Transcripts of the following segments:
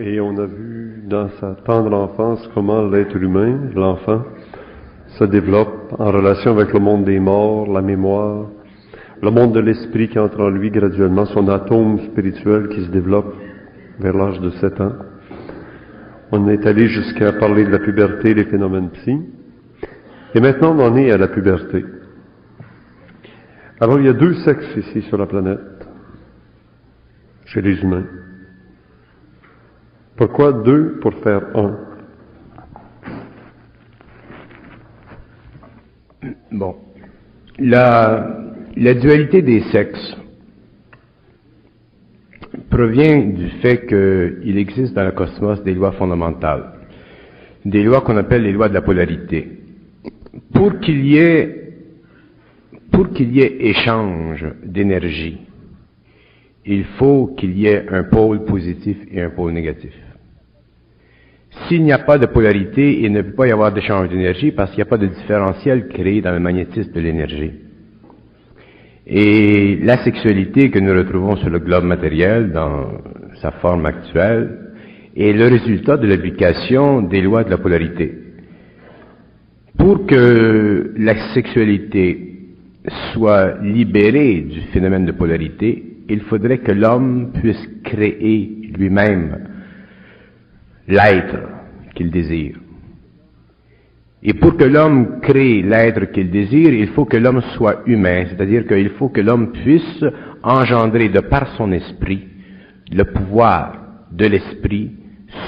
Et on a vu dans sa tendre enfance comment l'être humain, l'enfant, se développe en relation avec le monde des morts, la mémoire, le monde de l'esprit qui entre en lui graduellement, son atome spirituel qui se développe vers l'âge de 7 ans. On est allé jusqu'à parler de la puberté, les phénomènes psy. Et maintenant, on en est à la puberté. Alors, il y a deux sexes ici sur la planète, chez les humains. Pourquoi deux pour faire un? Bon. La, dualité des sexes provient du fait qu'il existe dans le cosmos des lois fondamentales, des lois qu'on appelle les lois de la polarité. Pour qu'il y ait échange d'énergie, il faut qu'il y ait un pôle positif et un pôle négatif. S'il n'y a pas de polarité, il ne peut pas y avoir d'échange d'énergie parce qu'il n'y a pas de différentiel créé dans le magnétisme de l'énergie. Et la sexualité que nous retrouvons sur le globe matériel dans sa forme actuelle est le résultat de l'application des lois de la polarité. Pour que la sexualité soit libérée du phénomène de polarité, il faudrait que l'homme puisse créer lui-même l'être qu'il désire. Et pour que l'homme crée l'être qu'il désire, il faut que l'homme soit humain, c'est-à-dire qu'il faut que l'homme puisse engendrer de par son esprit le pouvoir de l'esprit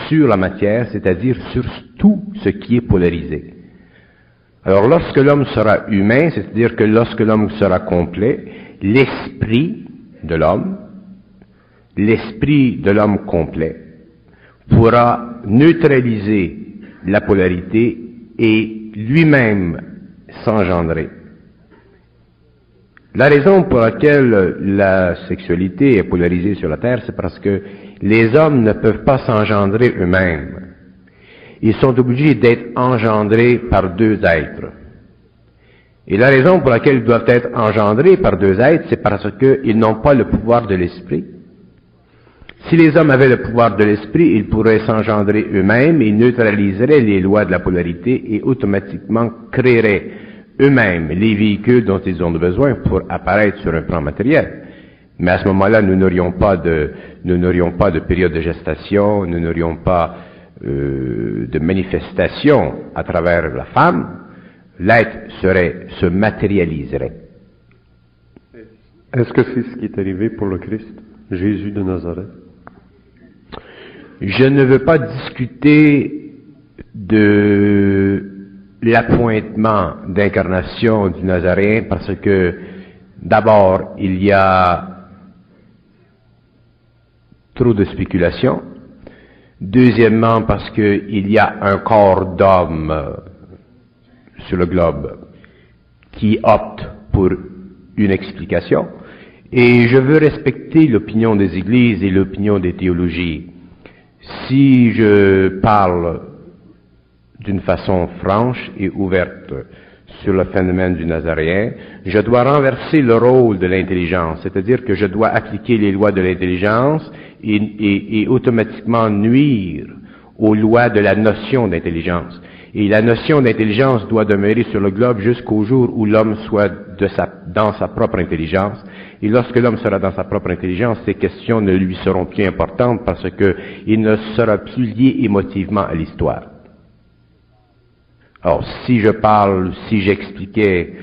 sur la matière, c'est-à-dire sur tout ce qui est polarisé. Alors lorsque l'homme sera humain, c'est-à-dire que lorsque l'homme sera complet, l'esprit de l'homme, l'esprit de l'homme complet, pourra neutraliser la polarité et lui-même s'engendrer. La raison pour laquelle la sexualité est polarisée sur la Terre, c'est parce que les hommes ne peuvent pas s'engendrer eux-mêmes. Ils sont obligés d'être engendrés par deux êtres. Et la raison pour laquelle ils doivent être engendrés par deux êtres, c'est parce qu'ils n'ont pas le pouvoir de l'esprit. Si les hommes avaient le pouvoir de l'esprit, ils pourraient s'engendrer eux-mêmes, ils neutraliseraient les lois de la polarité et automatiquement créeraient eux-mêmes les véhicules dont ils ont besoin pour apparaître sur un plan matériel. Mais à ce moment-là, nous n'aurions pas de, nous n'aurions pas de période de gestation, nous n'aurions pas euh, de manifestation à travers la femme. L'être serait, se matérialiserait. Est-ce que c'est ce qui est arrivé pour le Christ, Jésus de Nazareth? Je ne veux pas discuter de l'appointement d'incarnation du Nazaréen parce que d'abord, il y a trop de spéculation. Deuxièmement, parce qu'il y a un corps d'homme sur le globe qui opte pour une explication. Et je veux respecter l'opinion des églises et l'opinion des théologies. Si je parle d'une façon franche et ouverte sur le phénomène du Nazaréen, je dois renverser le rôle de l'intelligence, c'est-à-dire que je dois appliquer les lois de l'intelligence et, automatiquement nuire aux lois de la notion d'intelligence. Et la notion d'intelligence doit demeurer sur le globe jusqu'au jour où l'homme soit dans sa propre intelligence. Et lorsque l'homme sera dans sa propre intelligence, ces questions ne lui seront plus importantes parce qu'il ne sera plus lié émotivement à l'histoire. Alors, si je parle, si j'expliquais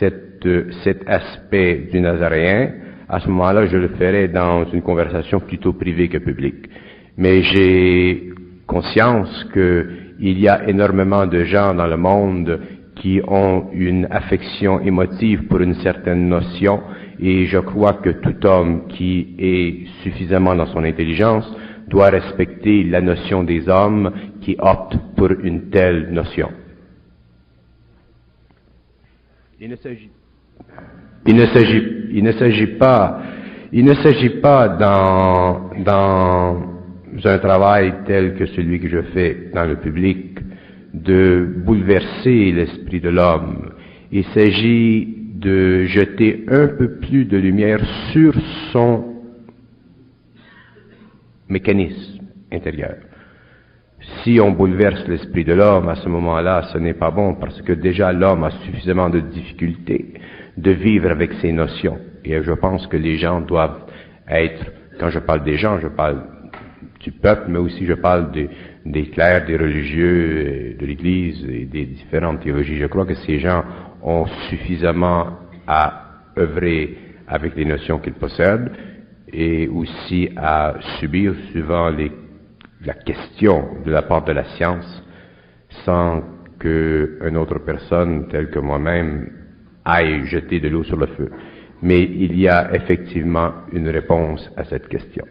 cette, cet aspect du Nazaréen, à ce moment-là, je le ferais dans une conversation plutôt privée que publique. Mais j'ai conscience qu'il y a énormément de gens dans le monde qui ont une affection émotive pour une certaine notion, et je crois que tout homme qui est suffisamment dans son intelligence doit respecter la notion des hommes qui optent pour une telle notion. Il ne s'agit, il ne s'agit, il ne s'agit pas, il ne s'agit pas dans, dans un travail tel que celui que je fais dans le public de bouleverser l'esprit de l'homme. Il s'agit de jeter un peu plus de lumière sur son mécanisme, intérieur. Si on bouleverse l'esprit de l'homme, à ce moment-là, ce n'est pas bon parce que déjà l'homme a suffisamment de difficultés de vivre avec ses notions. Et je pense que les gens doivent être, quand je parle des gens, je parle du peuple, mais aussi je parle des clercs, des religieux, de l'Église et des différentes théologies. Je crois que ces gens ont suffisamment à œuvrer avec les notions qu'ils possèdent et aussi à subir suivant les, la question de la part de la science sans qu'une autre personne telle que moi-même aille jeter de l'eau sur le feu. Mais il y a effectivement une réponse à cette question.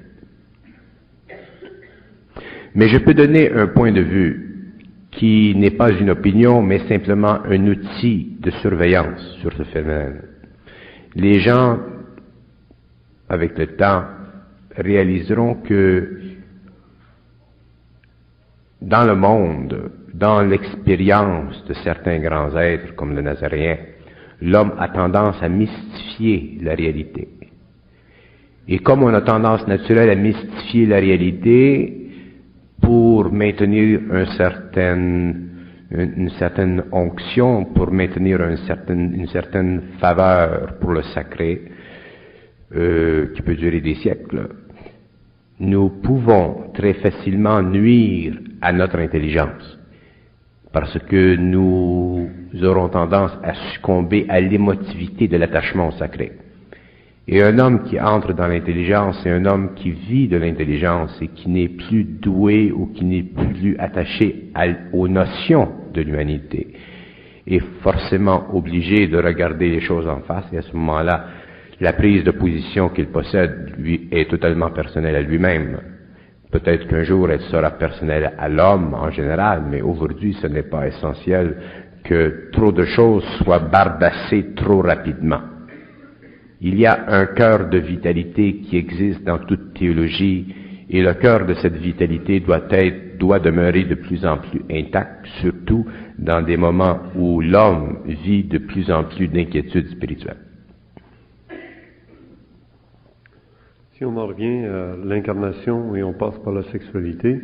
Mais je peux donner un point de vue qui n'est pas une opinion, mais simplement un outil de surveillance sur ce phénomène. Les gens, avec le temps, réaliseront que dans le monde, dans l'expérience de certains grands êtres comme le Nazaréen, l'homme a tendance à mystifier la réalité. Et comme on a tendance naturelle à mystifier la réalité, pour maintenir une, certaine onction, pour maintenir une certaine faveur pour le sacré, euh, qui peut durer des siècles, nous pouvons très facilement nuire à notre intelligence, parce que nous aurons tendance à succomber à l'émotivité de l'attachement au sacré. Et un homme qui entre dans l'intelligence, c'est un homme qui vit de l'intelligence et qui n'est plus doué ou qui n'est plus attaché aux notions de l'humanité. Est forcément obligé de regarder les choses en face et à ce moment-là, la prise de position qu'il possède lui est totalement personnelle à lui-même. Peut-être qu'un jour elle sera personnelle à l'homme en général, mais aujourd'hui ce n'est pas essentiel que trop de choses soient bardassées trop rapidement. Il y a un cœur de vitalité qui existe dans toute théologie et le cœur de cette vitalité doit être, doit demeurer de plus en plus intact, surtout dans des moments où l'homme vit de plus en plus d'inquiétudes spirituelles. Si on en revient à l'incarnation et on passe par la sexualité,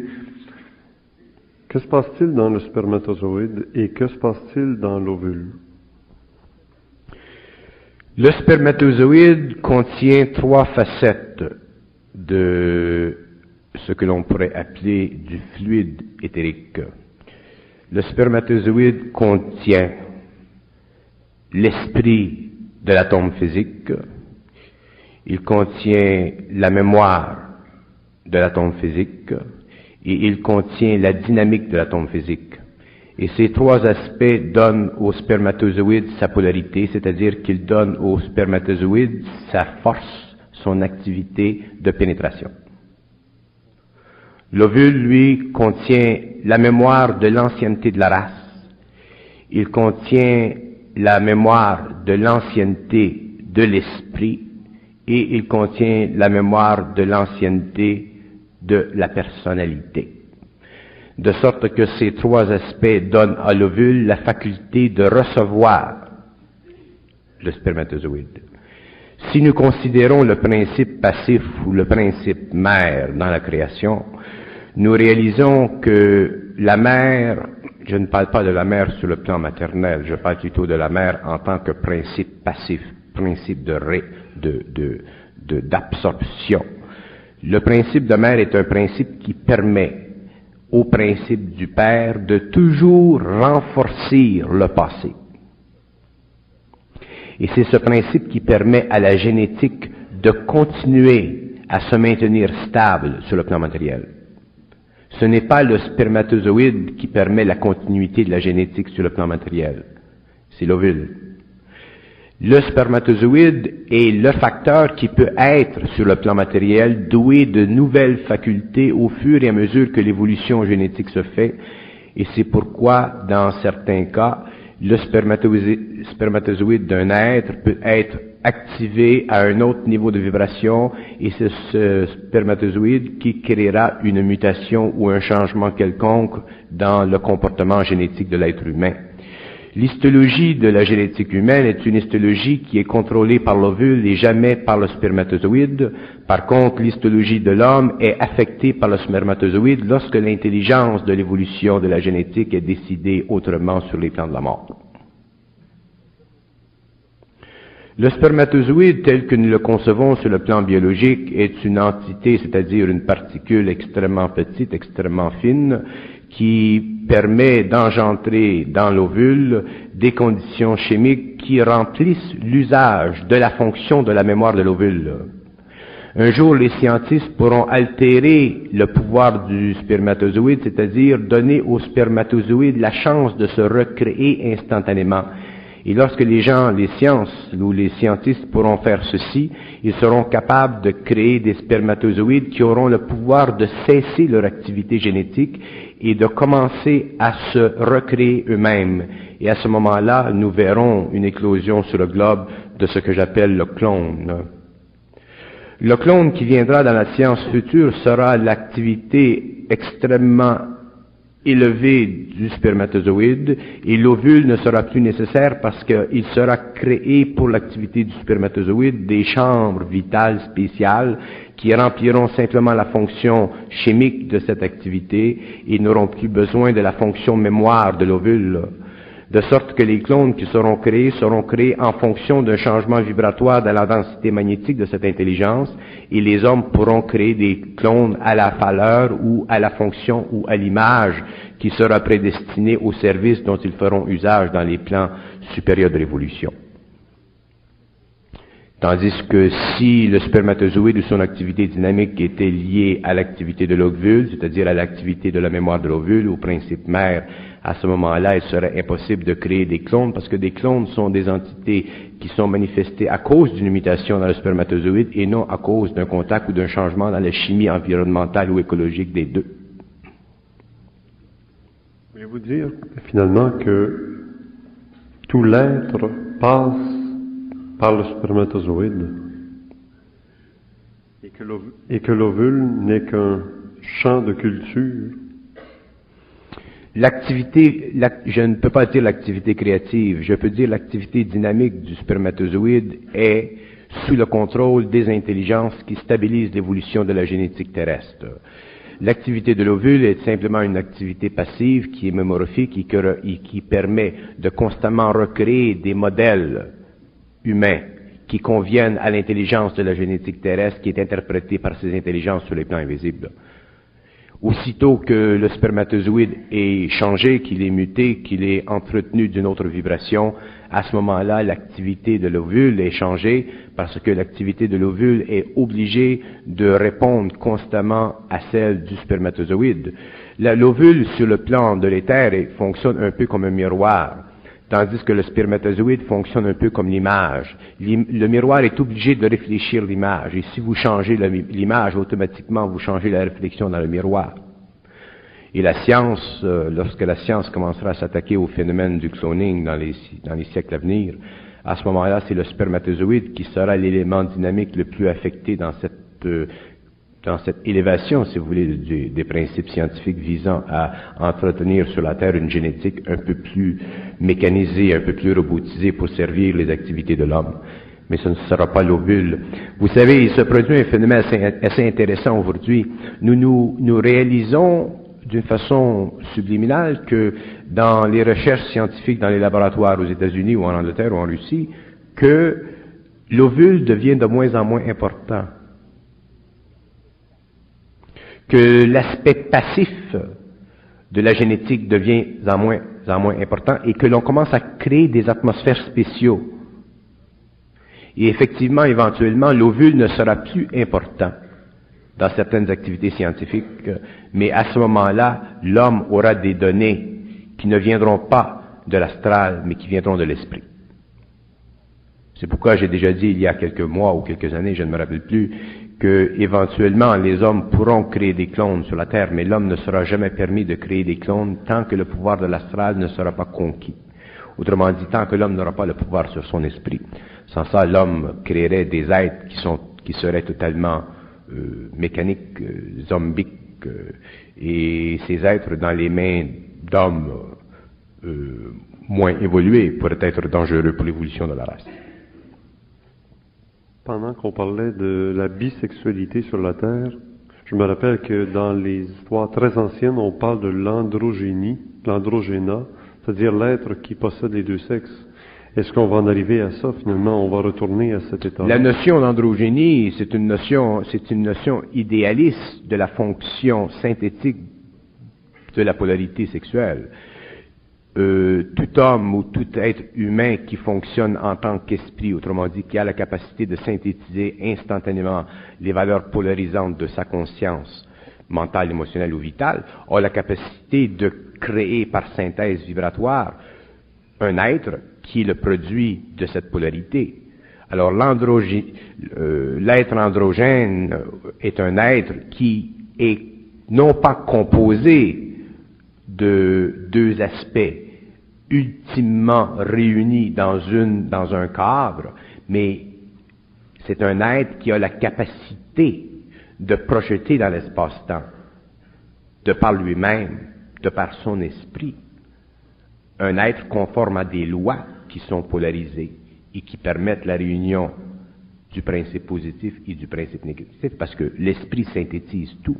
que se passe-t-il dans le spermatozoïde et que se passe-t-il dans l'ovule? Le spermatozoïde contient trois facettes de ce que l'on pourrait appeler du fluide éthérique. Le spermatozoïde contient l'esprit de l'atome physique, il contient la mémoire de l'atome physique et il contient la dynamique de l'atome physique. Et ces trois aspects donnent au spermatozoïde sa polarité, c'est-à-dire qu'ils donnent au spermatozoïde sa force, son activité de pénétration. L'ovule, lui, contient la mémoire de l'ancienneté de la race. Il contient la mémoire de l'ancienneté de l'esprit et il contient la mémoire de l'ancienneté de la personnalité de sorte que ces trois aspects donnent à l'ovule la faculté de recevoir le spermatozoïde. Si nous considérons le principe passif ou le principe mère dans la création, nous réalisons que la mère, je ne parle pas de la mère sur le plan maternel, je parle plutôt de la mère en tant que principe passif, principe de ré, de, d'absorption. Le principe de mère est un principe qui permet au principe du Père de toujours renforcer le passé. Et c'est ce principe qui permet à la génétique de continuer à se maintenir stable sur le plan matériel. Ce n'est pas le spermatozoïde qui permet la continuité de la génétique sur le plan matériel, c'est l'ovule. Le spermatozoïde est le facteur qui peut être, sur le plan matériel, doué de nouvelles facultés au fur et à mesure que l'évolution génétique se fait. Et c'est pourquoi, dans certains cas, le spermatozoïde d'un être peut être activé à un autre niveau de vibration et c'est ce spermatozoïde qui créera une mutation ou un changement quelconque dans le comportement génétique de l'être humain. L'histologie de la génétique humaine est une histologie qui est contrôlée par l'ovule et jamais par le spermatozoïde. Par contre, l'histologie de l'homme est affectée par le spermatozoïde lorsque l'intelligence de l'évolution de la génétique est décidée autrement sur les plans de la mort. Le spermatozoïde tel que nous le concevons sur le plan biologique est une entité, c'est-à-dire une particule extrêmement petite, extrêmement fine, qui permet d'engendrer dans l'ovule des conditions chimiques qui remplissent l'usage de la fonction de la mémoire de l'ovule. Un jour, les scientifiques pourront altérer le pouvoir du spermatozoïde, c'est-à-dire donner au spermatozoïde la chance de se recréer instantanément. Et lorsque les gens, les sciences ou les scientifiques pourront faire ceci, ils seront capables de créer des spermatozoïdes qui auront le pouvoir de cesser leur activité génétique et de commencer à se recréer eux-mêmes. Et à ce moment-là, nous verrons une éclosion sur le globe de ce que j'appelle le clone. Le clone qui viendra dans la science future sera l'activité extrêmement élevé du spermatozoïde et l'ovule ne sera plus nécessaire parce qu'il sera créé pour l'activité du spermatozoïde des chambres vitales spéciales qui rempliront simplement la fonction chimique de cette activité et n'auront plus besoin de la fonction mémoire de l'ovule de sorte que les clones qui seront créés seront créés en fonction d'un changement vibratoire de la densité magnétique de cette intelligence, et les hommes pourront créer des clones à la valeur ou à la fonction ou à l'image qui sera prédestinée au service dont ils feront usage dans les plans supérieurs de l'évolution. Tandis que si le spermatozoïde ou son activité dynamique était liée à l'activité de l'ovule, c'est-à-dire à l'activité de la mémoire de l'ovule, au principe mère, à ce moment-là, il serait impossible de créer des clones parce que des clones sont des entités qui sont manifestées à cause d'une mutation dans le spermatozoïde et non à cause d'un contact ou d'un changement dans la chimie environnementale ou écologique des deux. Voulez-vous dire finalement que tout l'être passe par le spermatozoïde et que l'ovule n'est qu'un champ de culture L'activité, je ne peux pas dire l'activité créative, je peux dire l'activité dynamique du spermatozoïde est sous le contrôle des intelligences qui stabilisent l'évolution de la génétique terrestre. L'activité de l'ovule est simplement une activité passive qui est mémorphique et qui permet de constamment recréer des modèles humains qui conviennent à l'intelligence de la génétique terrestre qui est interprétée par ces intelligences sur les plans invisibles. Aussitôt que le spermatozoïde est changé, qu'il est muté, qu'il est entretenu d'une autre vibration, à ce moment-là, l'activité de l'ovule est changée parce que l'activité de l'ovule est obligée de répondre constamment à celle du spermatozoïde. L'ovule, sur le plan de l'éther, fonctionne un peu comme un miroir tandis que le spermatozoïde fonctionne un peu comme l'image. Le miroir est obligé de réfléchir l'image, et si vous changez l'image, automatiquement vous changez la réflexion dans le miroir. Et la science, euh, lorsque la science commencera à s'attaquer au phénomène du cloning dans les, siècles à venir, à ce moment-là, c'est le spermatozoïde qui sera l'élément dynamique le plus affecté dans cette euh, dans cette élévation, si vous voulez, des principes scientifiques visant à entretenir sur la Terre une génétique un peu plus mécanisée, un peu plus robotisée pour servir les activités de l'homme. Mais ce ne sera pas l'ovule. Vous savez, il se produit un phénomène assez, intéressant aujourd'hui. Nous, nous, nous réalisons d'une façon subliminale que dans les recherches scientifiques dans les laboratoires aux États-Unis ou en Angleterre ou en Russie, que l'ovule devient de moins en moins important que l'aspect passif de la génétique devient en moins en moins important et que l'on commence à créer des atmosphères spéciaux. Et effectivement, éventuellement, l'ovule ne sera plus important dans certaines activités scientifiques, mais à ce moment-là, l'homme aura des données qui ne viendront pas de l'astral, mais qui viendront de l'esprit. C'est pourquoi j'ai déjà dit il y a quelques mois ou quelques années, je ne me rappelle plus, que éventuellement les hommes pourront créer des clones sur la Terre, mais l'homme ne sera jamais permis de créer des clones tant que le pouvoir de l'astral ne sera pas conquis. Autrement dit, tant que l'homme n'aura pas le pouvoir sur son esprit. Sans ça, l'homme créerait des êtres qui, sont, qui seraient totalement euh, mécaniques, euh, zombiques, euh, et ces êtres dans les mains d'hommes moins évolué pourrait être dangereux pour l'évolution de la race. Pendant qu'on parlait de la bisexualité sur la Terre, je me rappelle que dans les histoires très anciennes, on parle de l'androgénie, l'androgéna, c'est-à-dire l'être qui possède les deux sexes. Est-ce qu'on va en arriver à ça finalement? On va retourner à cet état La notion d'androgénie, c'est une notion, c'est une notion idéaliste de la fonction synthétique de la polarité sexuelle. Euh, tout homme ou tout être humain qui fonctionne en tant qu'esprit, autrement dit, qui a la capacité de synthétiser instantanément les valeurs polarisantes de sa conscience mentale, émotionnelle ou vitale, a la capacité de créer par synthèse vibratoire un être qui est le produit de cette polarité. Alors euh, l'être androgène est un être qui est non pas composé de deux aspects ultimement réunis dans, une, dans un cadre, mais c'est un être qui a la capacité de projeter dans l'espace-temps, de par lui-même, de par son esprit, un être conforme à des lois qui sont polarisées et qui permettent la réunion du principe positif et du principe négatif, parce que l'esprit synthétise tout.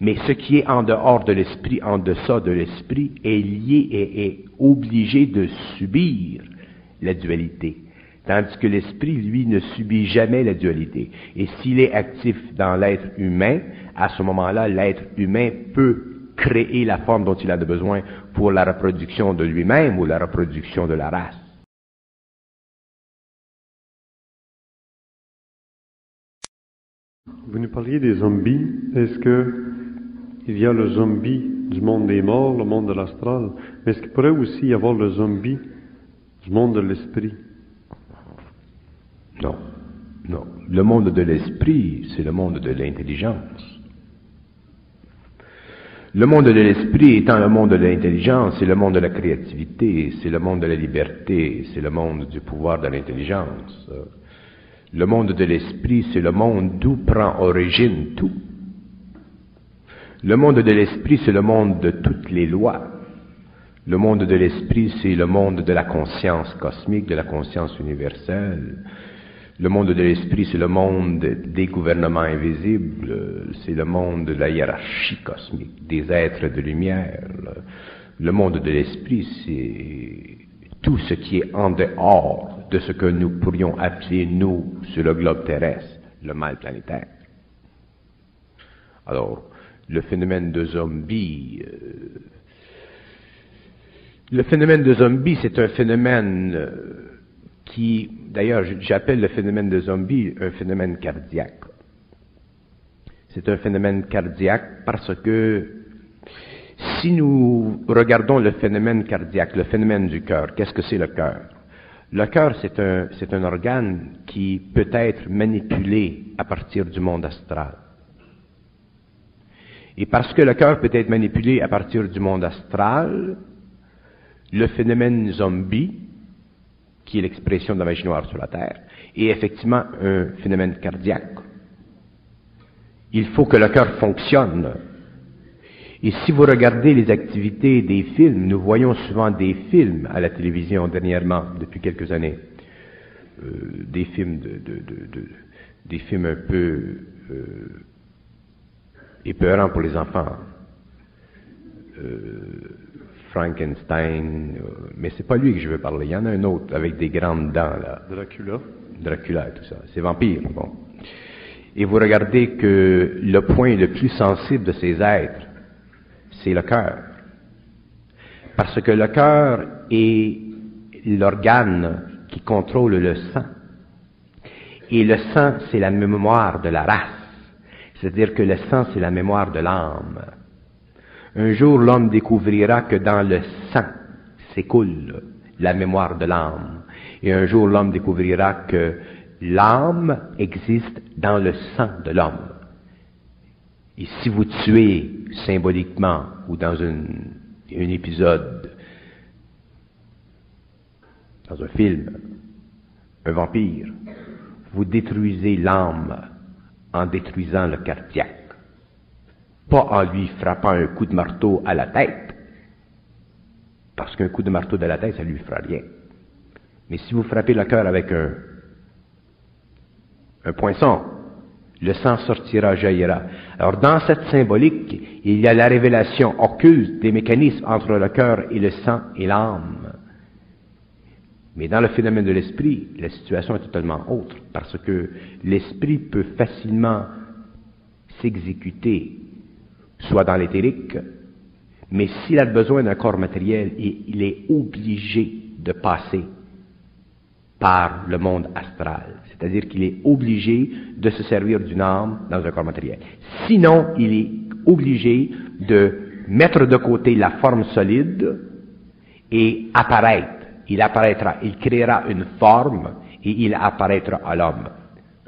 Mais ce qui est en dehors de l'esprit, en deçà de l'esprit, est lié et est obligé de subir la dualité. Tandis que l'esprit, lui, ne subit jamais la dualité. Et s'il est actif dans l'être humain, à ce moment-là, l'être humain peut créer la forme dont il a besoin pour la reproduction de lui-même ou la reproduction de la race. Vous nous parliez des zombies. Est-ce que il y a le zombie du monde des morts, le monde de l'astral, mais est-ce qu'il pourrait aussi y avoir le zombie du monde de l'esprit? Non, non. Le monde de l'esprit, c'est le monde de l'intelligence. Le monde de l'esprit étant le monde de l'intelligence, c'est le monde de la créativité, c'est le monde de la liberté, c'est le monde du pouvoir de l'intelligence. Le monde de l'esprit, c'est le monde d'où prend origine tout. Le monde de l'esprit, c'est le monde de toutes les lois. Le monde de l'esprit, c'est le monde de la conscience cosmique, de la conscience universelle. Le monde de l'esprit, c'est le monde des gouvernements invisibles, c'est le monde de la hiérarchie cosmique, des êtres de lumière. Le monde de l'esprit, c'est tout ce qui est en dehors de ce que nous pourrions appeler, nous, sur le globe terrestre, le mal planétaire. Alors, le phénomène de zombie, euh, le phénomène de zombie, c'est un phénomène euh, qui, d'ailleurs, j'appelle le phénomène de zombie un phénomène cardiaque. C'est un phénomène cardiaque parce que si nous regardons le phénomène cardiaque, le phénomène du cœur, qu'est-ce que c'est le cœur? Le cœur, c'est un, c'est un organe qui peut être manipulé à partir du monde astral. Et parce que le cœur peut être manipulé à partir du monde astral, le phénomène zombie, qui est l'expression de la magie noire sur la Terre, est effectivement un phénomène cardiaque. Il faut que le cœur fonctionne. Et si vous regardez les activités des films, nous voyons souvent des films à la télévision dernièrement, depuis quelques années, euh, des films de, des films un peu euh, épeurants pour les enfants. Euh, Frankenstein, euh, mais c'est pas lui que je veux parler. Il y en a un autre avec des grandes dents là. Dracula. Dracula, tout ça. C'est vampire, bon. Et vous regardez que le point le plus sensible de ces êtres, c'est le cœur. Parce que le cœur est l'organe qui contrôle le sang. Et le sang, c'est la mémoire de la race. C'est-à-dire que le sang, c'est la mémoire de l'âme. Un jour, l'homme découvrira que dans le sang s'écoule la mémoire de l'âme. Et un jour, l'homme découvrira que l'âme existe dans le sang de l'homme. Et si vous tuez symboliquement ou dans un épisode, dans un film, un vampire, vous détruisez l'âme en détruisant le cardiaque pas en lui frappant un coup de marteau à la tête, Parce qu'un coup de marteau de la tête, ça ne lui fera rien. Mais si vous frappez le cœur avec un, un poinçon, le sang sortira, jaillira. Alors dans cette symbolique, il y a la révélation occulte des mécanismes entre le cœur et le sang et l'âme. Mais dans le phénomène de l'esprit, la situation est totalement autre, parce que l'esprit peut facilement s'exécuter, soit dans l'éthérique, mais s'il a besoin d'un corps matériel, il est obligé de passer par le monde astral. C'est-à-dire qu'il est obligé de se servir d'une âme dans un corps matériel. Sinon, il est obligé de mettre de côté la forme solide et apparaître. Il apparaîtra, il créera une forme et il apparaîtra à l'homme.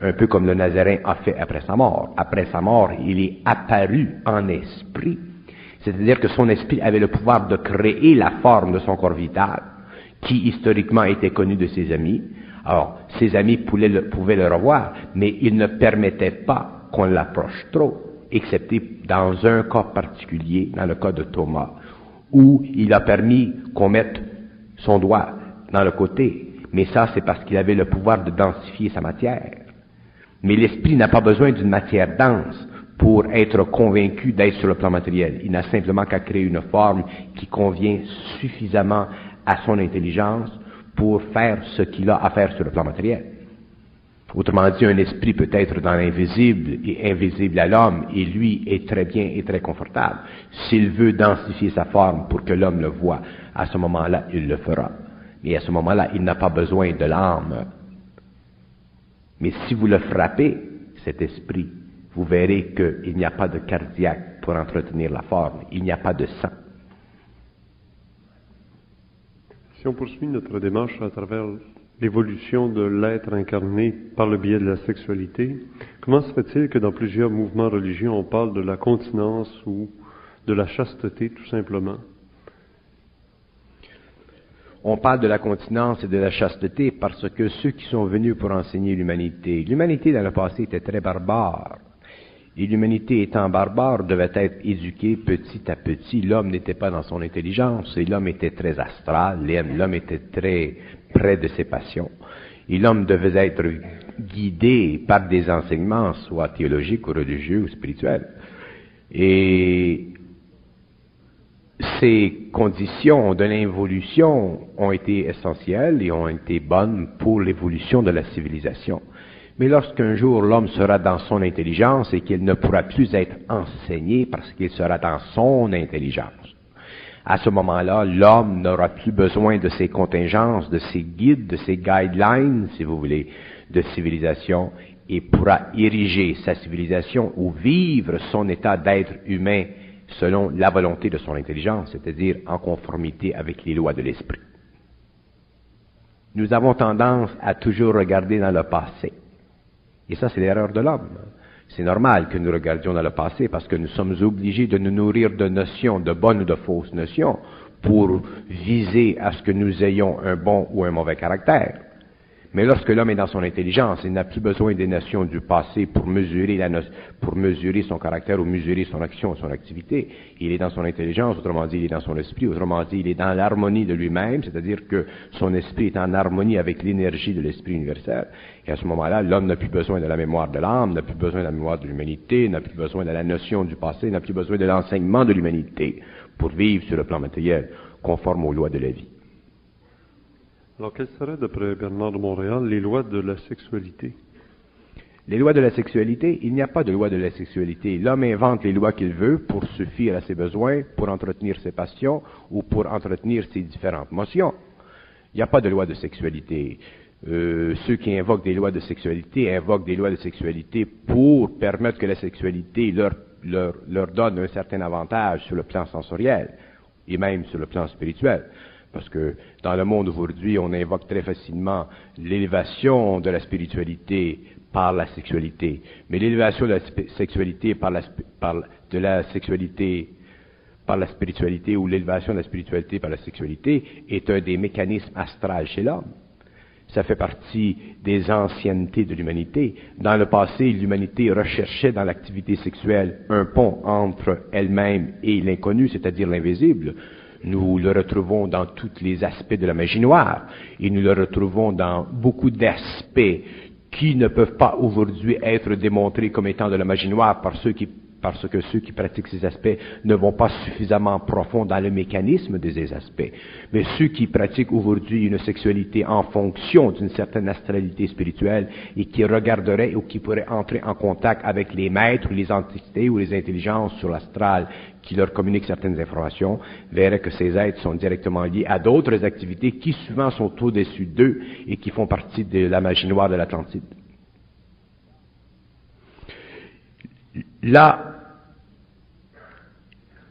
Un peu comme le Nazaréen a fait après sa mort. Après sa mort, il est apparu en esprit. C'est-à-dire que son esprit avait le pouvoir de créer la forme de son corps vital, qui historiquement était connu de ses amis, alors, ses amis pouvaient le, revoir, mais ils ne permettaient pas qu'on l'approche trop, excepté dans un cas particulier, dans le cas de Thomas, où il a permis qu'on mette son doigt dans le côté. Mais ça, c'est parce qu'il avait le pouvoir de densifier sa matière. Mais l'esprit n'a pas besoin d'une matière dense pour être convaincu d'être sur le plan matériel. Il n'a simplement qu'à créer une forme qui convient suffisamment à son intelligence pour faire ce qu'il a à faire sur le plan matériel. Autrement dit, un esprit peut être dans l'invisible et invisible à l'homme, et lui est très bien et très confortable. S'il veut densifier sa forme pour que l'homme le voie, à ce moment-là, il le fera. Mais à ce moment-là, il n'a pas besoin de l'âme. Mais si vous le frappez, cet esprit, vous verrez qu'il n'y a pas de cardiaque pour entretenir la forme, il n'y a pas de sang. Si on poursuit notre démarche à travers l'évolution de l'être incarné par le biais de la sexualité, comment se fait-il que dans plusieurs mouvements religieux, on parle de la continence ou de la chasteté tout simplement? On parle de la continence et de la chasteté parce que ceux qui sont venus pour enseigner l'humanité, l'humanité dans le passé était très barbare. Et l'humanité étant barbare devait être éduquée petit à petit. L'homme n'était pas dans son intelligence et l'homme était très astral, l'homme était très près de ses passions. Et l'homme devait être guidé par des enseignements, soit théologiques ou religieux ou spirituels. Ces conditions de l'involution ont été essentielles et ont été bonnes pour l'évolution de la civilisation. Mais lorsqu'un jour l'homme sera dans son intelligence et qu'il ne pourra plus être enseigné parce qu'il sera dans son intelligence, à ce moment-là, l'homme n'aura plus besoin de ses contingences, de ses guides, de ses guidelines, si vous voulez, de civilisation et pourra ériger sa civilisation ou vivre son état d'être humain selon la volonté de son intelligence, c'est-à-dire en conformité avec les lois de l'esprit. Nous avons tendance à toujours regarder dans le passé et ça, c'est l'erreur de l'homme. C'est normal que nous regardions dans le passé parce que nous sommes obligés de nous nourrir de notions, de bonnes ou de fausses notions, pour viser à ce que nous ayons un bon ou un mauvais caractère. Mais lorsque l'homme est dans son intelligence, il n'a plus besoin des notions du passé pour mesurer, pour mesurer son caractère ou mesurer son action son activité. Il est dans son intelligence, autrement dit, il est dans son esprit, autrement dit, il est dans l'harmonie de lui-même, c'est-à-dire que son esprit est en harmonie avec l'énergie de l'esprit universel. Et à ce moment-là, l'homme n'a plus besoin de la mémoire de l'âme, n'a plus besoin de la mémoire de l'humanité, n'a plus besoin de la notion du passé, n'a plus besoin de l'enseignement de l'humanité pour vivre sur le plan matériel, conforme aux lois de la vie. Alors, quelles seraient, d'après Bernard de Montréal, les lois de la sexualité? Les lois de la sexualité, il n'y a pas de loi de la sexualité. L'homme invente les lois qu'il veut pour suffire à ses besoins, pour entretenir ses passions ou pour entretenir ses différentes motions. Il n'y a pas de loi de sexualité. Euh, ceux qui invoquent des lois de sexualité invoquent des lois de sexualité pour permettre que la sexualité leur, donne un certain avantage sur le plan sensoriel et même sur le plan spirituel. Parce que dans le monde aujourd'hui, on invoque très facilement l'élévation de la spiritualité par la sexualité. Mais l'élévation de la sexualité par la, de la sexualité par la spiritualité ou l'élévation de la spiritualité par la sexualité est un des mécanismes astrales chez l'homme. Ça fait partie des anciennetés de l'humanité. Dans le passé, l'humanité recherchait dans l'activité sexuelle un pont entre elle-même et l'inconnu, c'est-à-dire l'invisible. Nous le retrouvons dans tous les aspects de la magie noire et nous le retrouvons dans beaucoup d'aspects qui ne peuvent pas aujourd'hui être démontrés comme étant de la magie noire par ceux qui parce que ceux qui pratiquent ces aspects ne vont pas suffisamment profond dans le mécanisme de ces aspects. Mais ceux qui pratiquent aujourd'hui une sexualité en fonction d'une certaine astralité spirituelle et qui regarderaient ou qui pourraient entrer en contact avec les maîtres ou les entités ou les intelligences sur l'astral qui leur communiquent certaines informations, verraient que ces êtres sont directement liés à d'autres activités qui souvent sont au-dessus d'eux et qui font partie de la magie noire de l'Atlantide. Là,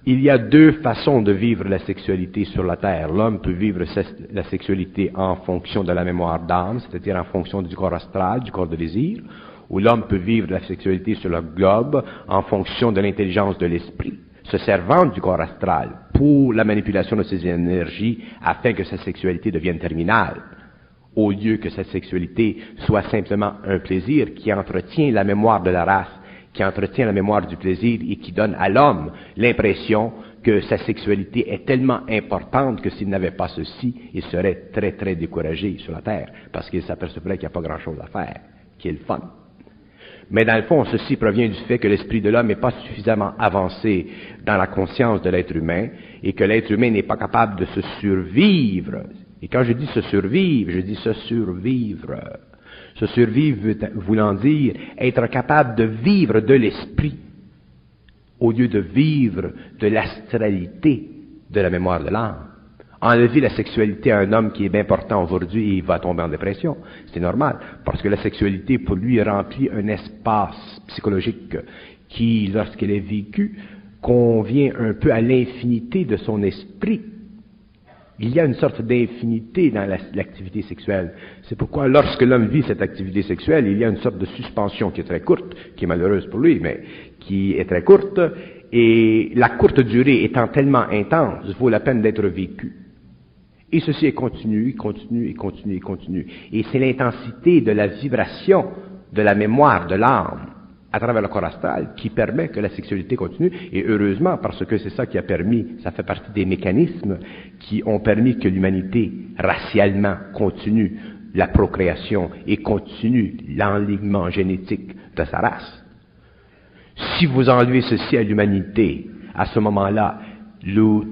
il y a deux façons de vivre la sexualité sur la Terre. L'homme peut vivre la sexualité en fonction de la mémoire d'âme, c'est-à-dire en fonction du corps astral, du corps de désir, ou l'homme peut vivre la sexualité sur le globe en fonction de l'intelligence de l'esprit, se servant du corps astral pour la manipulation de ses énergies afin que sa sexualité devienne terminale, au lieu que cette sexualité soit simplement un plaisir qui entretient la mémoire de la race qui entretient la mémoire du plaisir et qui donne à l'homme l'impression que sa sexualité est tellement importante que s'il n'avait pas ceci, il serait très très découragé sur la terre, parce qu'il s'apercevrait qu'il n'y a pas grand-chose à faire, qui est le fun. Mais dans le fond, ceci provient du fait que l'esprit de l'homme n'est pas suffisamment avancé dans la conscience de l'être humain et que l'être humain n'est pas capable de se survivre. Et quand je dis se survivre, je dis se survivre se survivre voulant dire être capable de vivre de l'esprit au lieu de vivre de l'astralité de la mémoire de l'âme. Enlever la sexualité à un homme qui est bien portant aujourd'hui, il va tomber en dépression. C'est normal, parce que la sexualité, pour lui, remplit un espace psychologique qui, lorsqu'elle est vécue, convient un peu à l'infinité de son esprit il y a une sorte d'infinité dans l'activité sexuelle. C'est pourquoi lorsque l'homme vit cette activité sexuelle, il y a une sorte de suspension qui est très courte, qui est malheureuse pour lui, mais qui est très courte, et la courte durée étant tellement intense, vaut la peine d'être vécue. Et ceci est continu, continue, et continue, et continue. Et c'est l'intensité de la vibration de la mémoire de l'âme à travers le corps astral qui permet que la sexualité continue, et heureusement, parce que c'est ça qui a permis, ça fait partie des mécanismes qui ont permis que l'humanité, racialement, continue la procréation et continue l'enlignement génétique de sa race. Si vous enlevez ceci à l'humanité, à ce moment-là,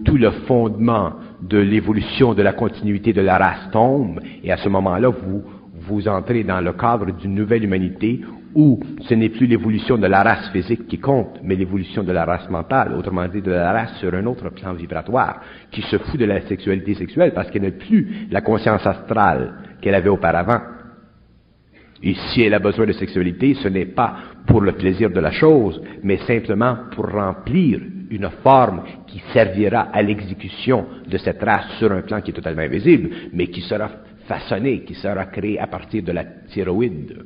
tout le fondement de l'évolution de la continuité de la race tombe, et à ce moment-là, vous, vous entrez dans le cadre d'une nouvelle humanité où ce n'est plus l'évolution de la race physique qui compte, mais l'évolution de la race mentale, autrement dit de la race sur un autre plan vibratoire, qui se fout de la sexualité sexuelle parce qu'elle n'a plus la conscience astrale qu'elle avait auparavant. Et si elle a besoin de sexualité, ce n'est pas pour le plaisir de la chose, mais simplement pour remplir une forme qui servira à l'exécution de cette race sur un plan qui est totalement invisible, mais qui sera façonnée, qui sera créée à partir de la thyroïde.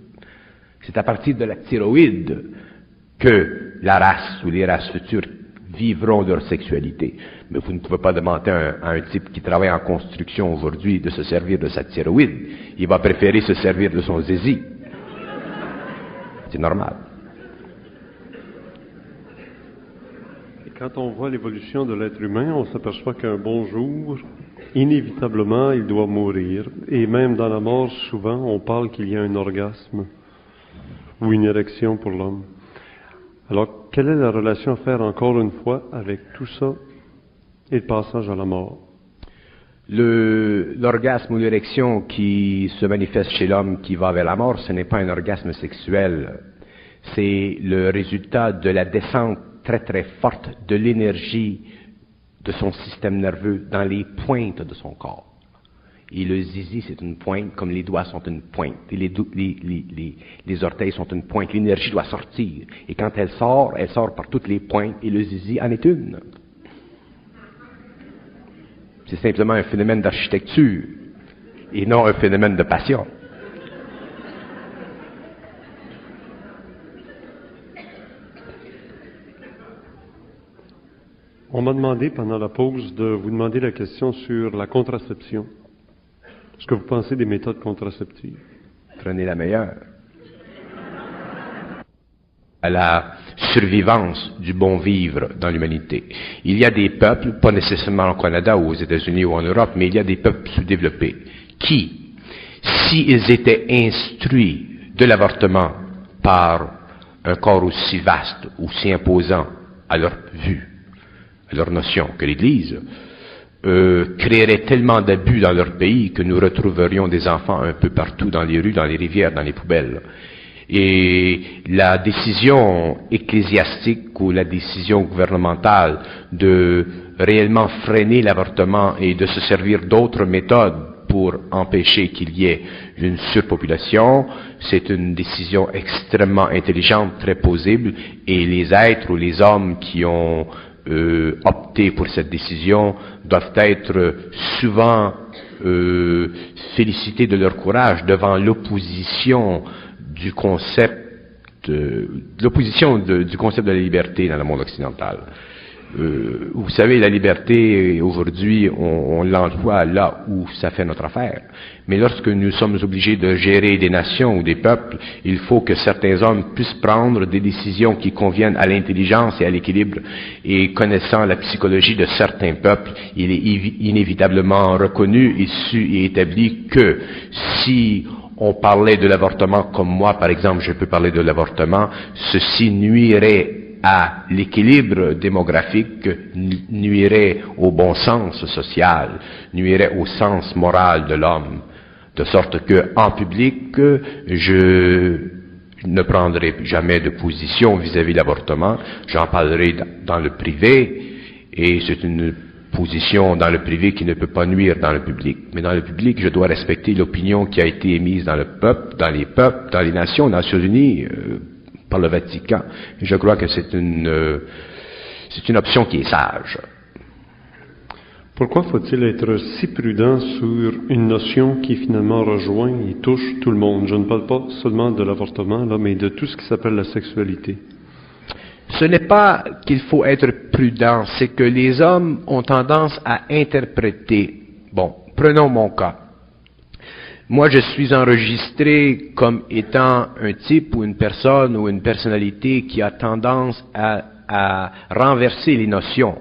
C'est à partir de la thyroïde que la race ou les races futures vivront leur sexualité. Mais vous ne pouvez pas demander à un, type qui travaille en construction aujourd'hui de se servir de sa thyroïde. Il va préférer se servir de son zizi. C'est normal. Et quand on voit l'évolution de l'être humain, on s'aperçoit qu'un bon jour, inévitablement, il doit mourir. Et même dans la mort, souvent, on parle qu'il y a un orgasme ou une érection pour l'homme. Alors, quelle est la relation à faire encore une fois avec tout ça et le passage à la mort? L'orgasme ou l'érection qui se manifeste chez l'homme qui va vers la mort, ce n'est pas un orgasme sexuel. C'est le résultat de la descente très très forte de l'énergie de son système nerveux dans les pointes de son corps. Et le zizi, c'est une pointe, comme les doigts sont une pointe. Les, les, orteils sont une pointe. L'énergie doit sortir. Et quand elle sort, elle sort par toutes les pointes. Et le zizi en est une. C'est simplement un phénomène d'architecture. Et non un phénomène de passion. On m'a demandé pendant la pause de vous demander la question sur la contraception. Ce que vous pensez des méthodes contraceptives? Prenez la meilleure. À la survivance du bon vivre dans l'humanité. Il y a des peuples, pas nécessairement au Canada ou aux États-Unis ou en Europe, mais il y a des peuples sous-développés qui, s'ils étaient instruits de l'avortement par un corps aussi vaste, aussi imposant à leur vue, à leur notion que l'Église, euh, créerait tellement d'abus dans leur pays que nous retrouverions des enfants un peu partout dans les rues, dans les rivières, dans les poubelles. Et la décision ecclésiastique ou la décision gouvernementale de réellement freiner l'avortement et de se servir d'autres méthodes pour empêcher qu'il y ait une surpopulation, c'est une décision extrêmement intelligente, très possible, et les êtres ou les hommes qui ont euh, opté pour cette décision doivent être souvent euh, félicités de leur courage devant l'opposition du concept, l'opposition du concept de la liberté dans le monde occidental. Euh, vous savez, la liberté, aujourd'hui, on, on l'emploie là où ça fait notre affaire. Mais lorsque nous sommes obligés de gérer des nations ou des peuples, il faut que certains hommes puissent prendre des décisions qui conviennent à l'intelligence et à l'équilibre. Et connaissant la psychologie de certains peuples, il est inévitablement reconnu et su et établi que si on parlait de l'avortement comme moi, par exemple, je peux parler de l'avortement, ceci nuirait à l'équilibre démographique, nuirait au bon sens social, nuirait au sens moral de l'homme, de sorte que en public, je ne prendrai jamais de position vis-à-vis de l'avortement, j'en parlerai dans le privé, et c'est une position dans le privé qui ne peut pas nuire dans le public. Mais dans le public, je dois respecter l'opinion qui a été émise dans le peuple, dans les peuples, dans les nations, aux Nations Unies, euh, par le Vatican. Je crois que c'est une, euh, c'est une option qui est sage. Pourquoi faut-il être si prudent sur une notion qui finalement rejoint et touche tout le monde? Je ne parle pas seulement de l'avortement, là, mais de tout ce qui s'appelle la sexualité. Ce n'est pas qu'il faut être prudent, c'est que les hommes ont tendance à interpréter. Bon, prenons mon cas. Moi, je suis enregistré comme étant un type ou une personne ou une personnalité qui a tendance à, à renverser les notions.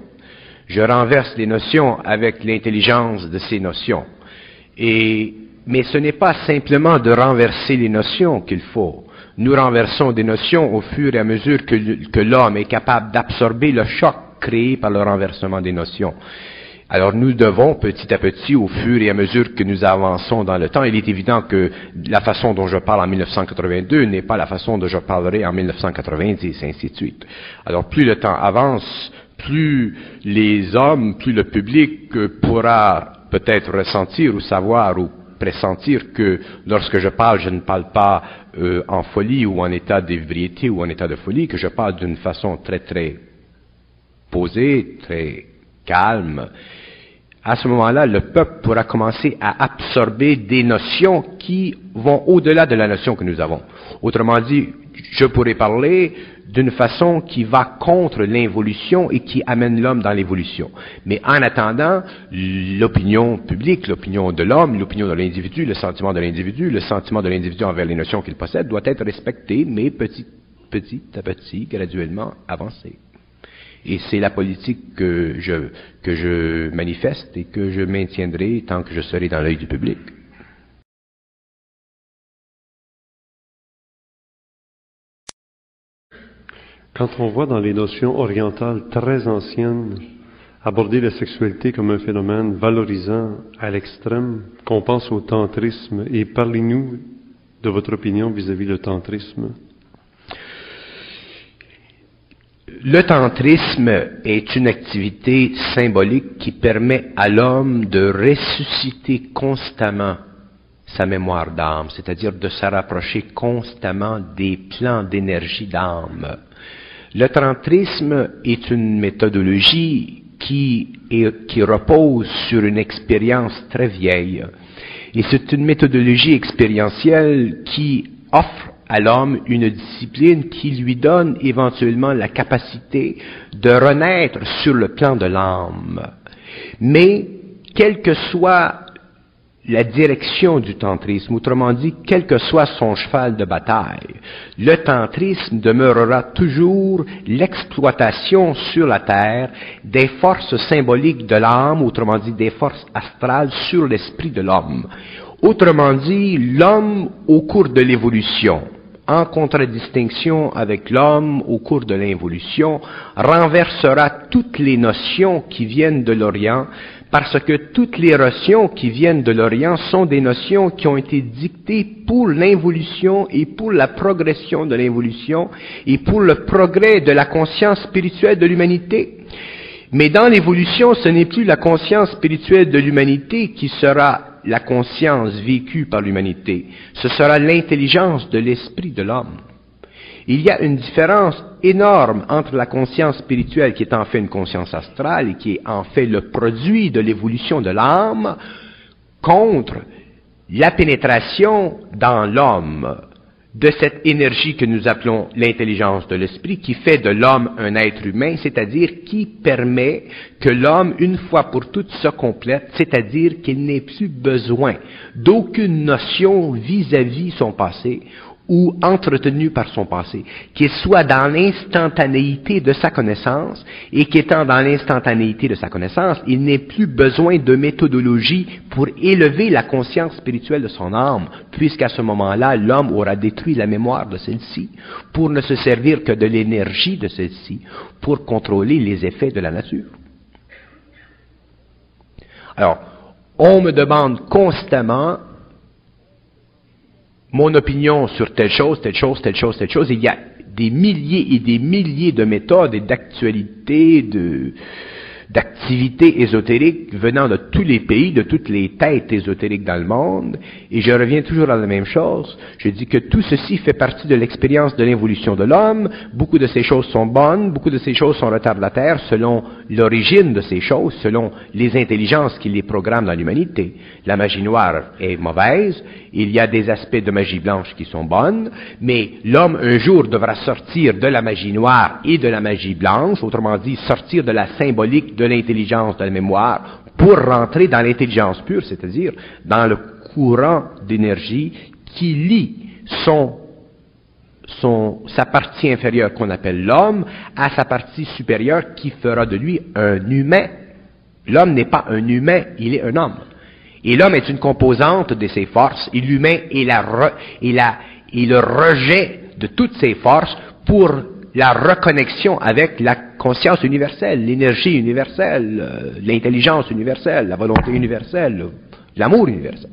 Je renverse les notions avec l'intelligence de ces notions. Et, mais ce n'est pas simplement de renverser les notions qu'il faut nous renversons des notions au fur et à mesure que, l'homme est capable d'absorber le choc créé par le renversement des notions. Alors nous devons petit à petit, au fur et à mesure que nous avançons dans le temps, il est évident que la façon dont je parle en 1982 n'est pas la façon dont je parlerai en 1990, et ainsi de suite. Alors plus le temps avance, plus les hommes, plus le public pourra peut-être ressentir ou savoir ou pressentir que lorsque je parle, je ne parle pas euh, en folie ou en état d'ébriété ou en état de folie, que je parle d'une façon très très posée, très calme. À ce moment-là, le peuple pourra commencer à absorber des notions qui vont au-delà de la notion que nous avons. Autrement dit, je pourrais parler d'une façon qui va contre l'involution et qui amène l'homme dans l'évolution. Mais en attendant, l'opinion publique, l'opinion de l'homme, l'opinion de l'individu, le sentiment de l'individu, le sentiment de l'individu envers les notions qu'il possède doit être respecté, mais petit, petit à petit, graduellement avancé. Et c'est la politique que je, que je manifeste et que je maintiendrai tant que je serai dans l'œil du public. Quand on voit dans les notions orientales très anciennes aborder la sexualité comme un phénomène valorisant à l'extrême, qu'on pense au tantrisme, et parlez-nous de votre opinion vis-à-vis du tantrisme. Le tantrisme est une activité symbolique qui permet à l'homme de ressusciter constamment sa mémoire d'âme, c'est-à-dire de se rapprocher constamment des plans d'énergie d'âme. Le tantrisme est une méthodologie qui, repose sur une expérience très vieille. Et c'est une méthodologie expérientielle qui offre à l'homme une discipline qui lui donne éventuellement la capacité de renaître sur le plan de l'âme. Mais, quel que soit la direction du tantrisme, autrement dit, quel que soit son cheval de bataille, le tantrisme demeurera toujours l'exploitation sur la terre des forces symboliques de l'âme, autrement dit des forces astrales sur l'esprit de l'homme. Autrement dit, l'homme au cours de l'évolution, en contradistinction avec l'homme au cours de l'évolution, renversera toutes les notions qui viennent de l'Orient parce que toutes les notions qui viennent de l'Orient sont des notions qui ont été dictées pour l'involution et pour la progression de l'involution et pour le progrès de la conscience spirituelle de l'humanité. Mais dans l'évolution, ce n'est plus la conscience spirituelle de l'humanité qui sera la conscience vécue par l'humanité, ce sera l'intelligence de l'esprit de l'homme. Il y a une différence énorme entre la conscience spirituelle qui est en fait une conscience astrale et qui est en fait le produit de l'évolution de l'âme contre la pénétration dans l'homme de cette énergie que nous appelons l'intelligence de l'esprit, qui fait de l'homme un être humain, c'est-à-dire qui permet que l'homme, une fois pour toutes, se complète, c'est-à-dire qu'il n'ait plus besoin d'aucune notion vis-à-vis son passé ou entretenu par son passé, qu'il soit dans l'instantanéité de sa connaissance et qu'étant dans l'instantanéité de sa connaissance, il n'ait plus besoin de méthodologie pour élever la conscience spirituelle de son âme, puisqu'à ce moment-là, l'homme aura détruit la mémoire de celle-ci pour ne se servir que de l'énergie de celle-ci pour contrôler les effets de la nature. Alors, on me demande constamment mon opinion sur telle chose, telle chose, telle chose, telle chose. il y a des milliers et des milliers de méthodes et d'actualités, de, d'activités ésotériques venant de tous les pays, de toutes les têtes ésotériques dans le monde, et je reviens toujours à la même chose. Je dis que tout ceci fait partie de l'expérience de l'évolution de l'homme. Beaucoup de ces choses sont bonnes, beaucoup de ces choses sont retardataires selon l'origine de ces choses, selon les intelligences qui les programment dans l'humanité. La magie noire est mauvaise, il y a des aspects de magie blanche qui sont bonnes, mais l'homme un jour devra sortir de la magie noire et de la magie blanche, autrement dit sortir de la symbolique de l'intelligence, de la mémoire, pour rentrer dans l'intelligence pure, c'est-à-dire dans le courant d'énergie qui lie son, son, sa partie inférieure qu'on appelle l'homme à sa partie supérieure qui fera de lui un humain. L'homme n'est pas un humain, il est un homme. Et l'homme est une composante de ses forces, et l'humain est, la la, est le rejet de toutes ses forces pour la reconnexion avec la conscience universelle, l'énergie universelle, euh, l'intelligence universelle, la volonté universelle, l'amour universel.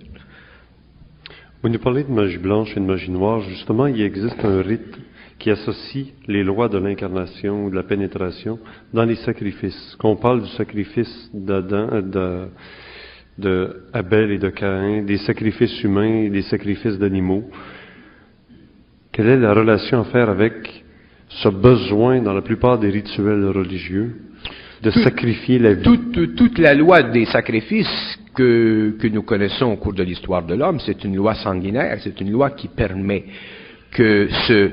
Vous nous parlez de magie blanche et de magie noire. Justement, il existe un rite qui associe les lois de l'incarnation ou de la pénétration dans les sacrifices. Quand on parle du sacrifice d'Adam, euh, de, de Abel et de Caïn, des sacrifices humains, des sacrifices d'animaux, quelle est la relation à faire avec ce besoin dans la plupart des rituels religieux de sacrifier la vie. Toute, la loi des sacrifices que, que nous connaissons au cours de l'histoire de l'homme, c'est une loi sanguinaire, c'est une loi qui permet que se,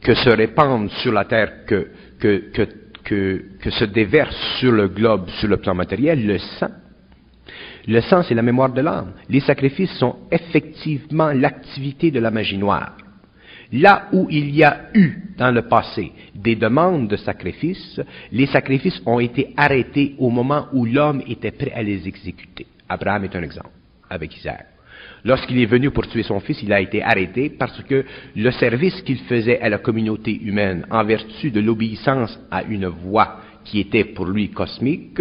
que se répande sur la terre, que, que, que, que, que se déverse sur le globe, sur le plan matériel, le sang. Le sang, c'est la mémoire de l'âme. Les sacrifices sont effectivement l'activité de la magie noire. Là où il y a eu dans le passé des demandes de sacrifices, les sacrifices ont été arrêtés au moment où l'homme était prêt à les exécuter. Abraham est un exemple avec Isaac. Lorsqu'il est venu pour tuer son fils, il a été arrêté parce que le service qu'il faisait à la communauté humaine en vertu de l'obéissance à une voix qui était pour lui cosmique,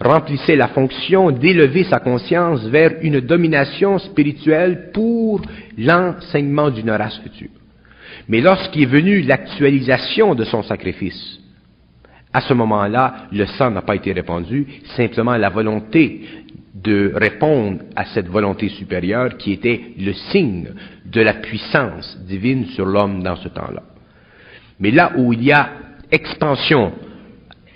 remplissait la fonction d'élever sa conscience vers une domination spirituelle pour l'enseignement d'une race future. Mais lorsqu'est venue l'actualisation de son sacrifice, à ce moment-là, le sang n'a pas été répandu, simplement la volonté de répondre à cette volonté supérieure qui était le signe de la puissance divine sur l'homme dans ce temps-là. Mais là où il y a expansion,